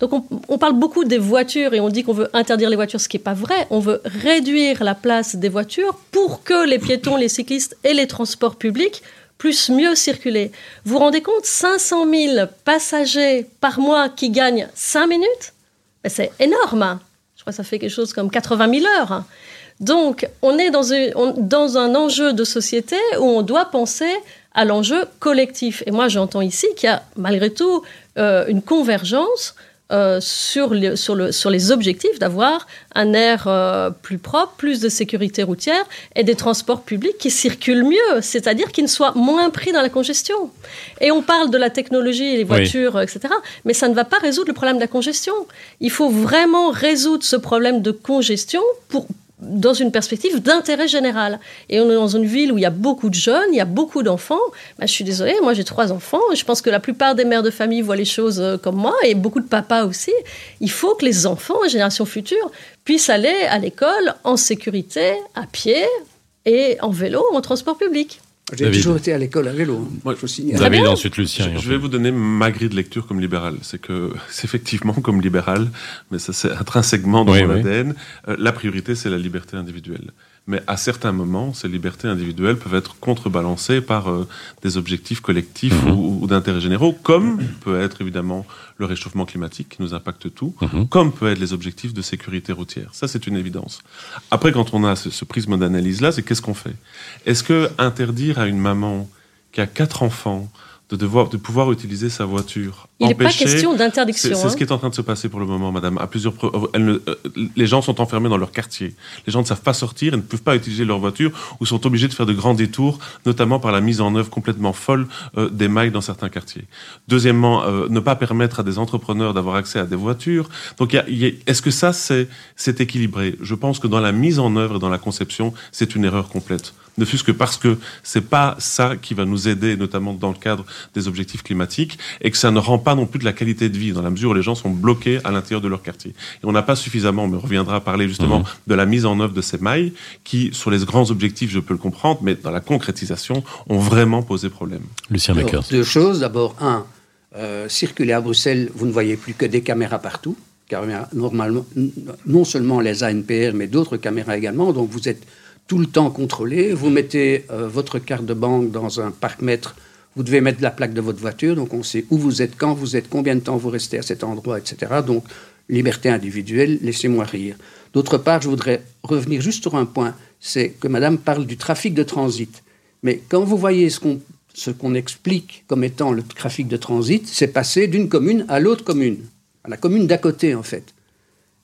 Donc on, parle beaucoup des voitures et on dit qu'on veut interdire les voitures, ce qui n'est pas vrai. On veut réduire la place des voitures pour que les piétons, les cyclistes et les transports publics puissent mieux circuler. Vous vous rendez compte 500 000 passagers par mois qui gagnent 5 minutes? Ben, C'est énorme. Ça fait quelque chose comme 80 000 heures. Donc, on est dans un enjeu de société où on doit penser à l'enjeu collectif. Et moi, j'entends ici qu'il y a malgré tout euh, une convergence euh, sur, le- sur, le- sur les objectifs d'avoir un air euh, plus propre, plus de sécurité routière et des transports publics qui circulent mieux, c'est-à-dire qui ne soient moins pris dans la congestion. Et on parle de la technologie, les voitures, etc., mais ça ne va pas résoudre le problème de la congestion. Il faut vraiment résoudre ce problème de congestion pour, dans une perspective d'intérêt général. Et on est dans une ville où il y a beaucoup de jeunes, il y a beaucoup d'enfants. Ben, je suis désolée, moi j'ai trois enfants, je pense que la plupart des mères de famille voient les choses euh, comme moi, et beaucoup de papas aussi. Il faut que les enfants, les générations futures, puissent aller à l'école en sécurité, à pied et en vélo ou en transport public. J'ai David. toujours été à l'école à vélo. hein. Moi, je signale. David, ensuite Lucien. Je, je vais vous donner ma grille de lecture comme libéral. C'est que, c'est effectivement comme libéral, mais ça c'est intrinsèquement dans Oui, mon oui. ADN, euh, la priorité c'est la liberté individuelle. Mais à certains moments, ces libertés individuelles peuvent être contrebalancées par euh, des objectifs collectifs Mhm. ou, ou d'intérêts généraux, comme peut être évidemment le réchauffement climatique qui nous impacte tout, Mhm. comme peut être les objectifs de sécurité routière. Ça, c'est une évidence. Après, quand on a ce, ce prisme d'analyse-là, c'est qu'est-ce qu'on fait? Est-ce que interdire à une maman qui a quatre enfants de, devoir, de pouvoir utiliser sa voiture Il n'est pas question d'interdiction. c'est hein. ce qui est en train de se passer pour le moment, madame. À plusieurs euh, ne- euh, les gens sont enfermés dans leur quartier. Les gens ne savent pas sortir et ne peuvent pas utiliser leur voiture ou sont obligés de faire de grands détours, notamment par la mise en œuvre complètement folle euh, des mailles dans certains quartiers. Deuxièmement, euh, ne pas permettre à des entrepreneurs d'avoir accès à des voitures. Donc, est-ce que ça, c'est équilibré? Je pense que dans la mise en œuvre et dans la conception, c'est une erreur complète. Ne fût-ce que parce que c'est pas ça qui va nous aider, notamment dans le cadre des objectifs climatiques, et que ça ne rend pas non plus de la qualité de vie, dans la mesure où les gens sont bloqués à l'intérieur de leur quartier. Et on n'a pas suffisamment, mais on reviendra à parler justement Mhm. de la mise en œuvre de ces mailles, qui, sur les grands objectifs, je peux le comprendre, mais dans la concrétisation, ont vraiment posé problème. Lucien Beckers. deux choses. D'abord, un, Euh, circuler à Bruxelles, vous ne voyez plus que des caméras partout, car normalement, non seulement les ANPR, mais d'autres caméras également. Donc vous êtes tout le temps contrôlé. Vous mettez euh, votre carte de banque dans un parc-mètre. Vous devez mettre la plaque de votre voiture, donc on sait où vous êtes, quand vous êtes, combien de temps vous restez à cet endroit, etc. Donc liberté individuelle, laissez-moi rire. D'autre part, je voudrais revenir juste sur un point, c'est que Madame parle du trafic de transit. Mais quand vous voyez ce qu'on explique comme étant le trafic de transit, c'est passer d'une commune à l'autre commune, à la commune d'à côté en fait.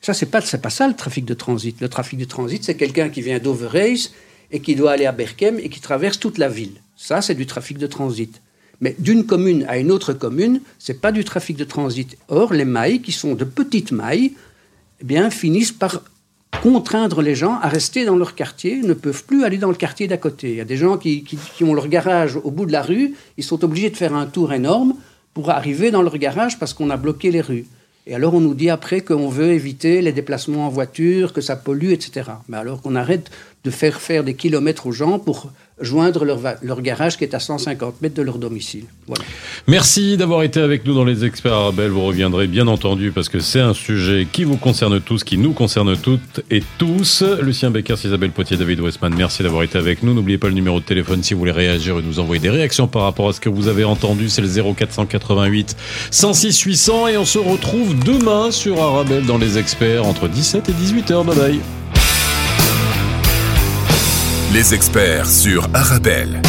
Ça, c'est pas, pas ça le trafic de transit. Le trafic de transit, c'est quelqu'un qui vient d'Overreis et qui doit aller à Berkem et qui traverse toute la ville. Ça, c'est du trafic de transit. Mais d'une commune à une autre commune, c'est pas du trafic de transit. Or, les mailles, qui sont de petites mailles, eh bien, finissent par contraindre les gens à rester dans leur quartier, ne peuvent plus aller dans le quartier d'à côté. Il y a des gens qui, ont leur garage au bout de la rue, ils sont obligés de faire un tour énorme pour arriver dans leur garage parce qu'on a bloqué les rues. Et alors on nous dit après qu'on veut éviter les déplacements en voiture, que ça pollue, etc. Mais alors qu'on arrête de faire faire des kilomètres aux gens pour joindre leur, garage qui est à 150 mètres de leur domicile. Voilà. Merci d'avoir été avec nous dans les experts Arabelle. Vous reviendrez bien entendu parce que c'est un sujet qui vous concerne tous, qui nous concerne toutes et tous. Lucien Becker, Isabelle Potier, David Westman, merci d'avoir été avec nous. N'oubliez pas le numéro de téléphone si vous voulez réagir et nous envoyer des réactions par rapport à ce que vous avez entendu. C'est le 0488 106 800 et on se retrouve demain sur Arabelle dans les experts entre 17 et 18h. Bye bye. Les experts sur Arabelle.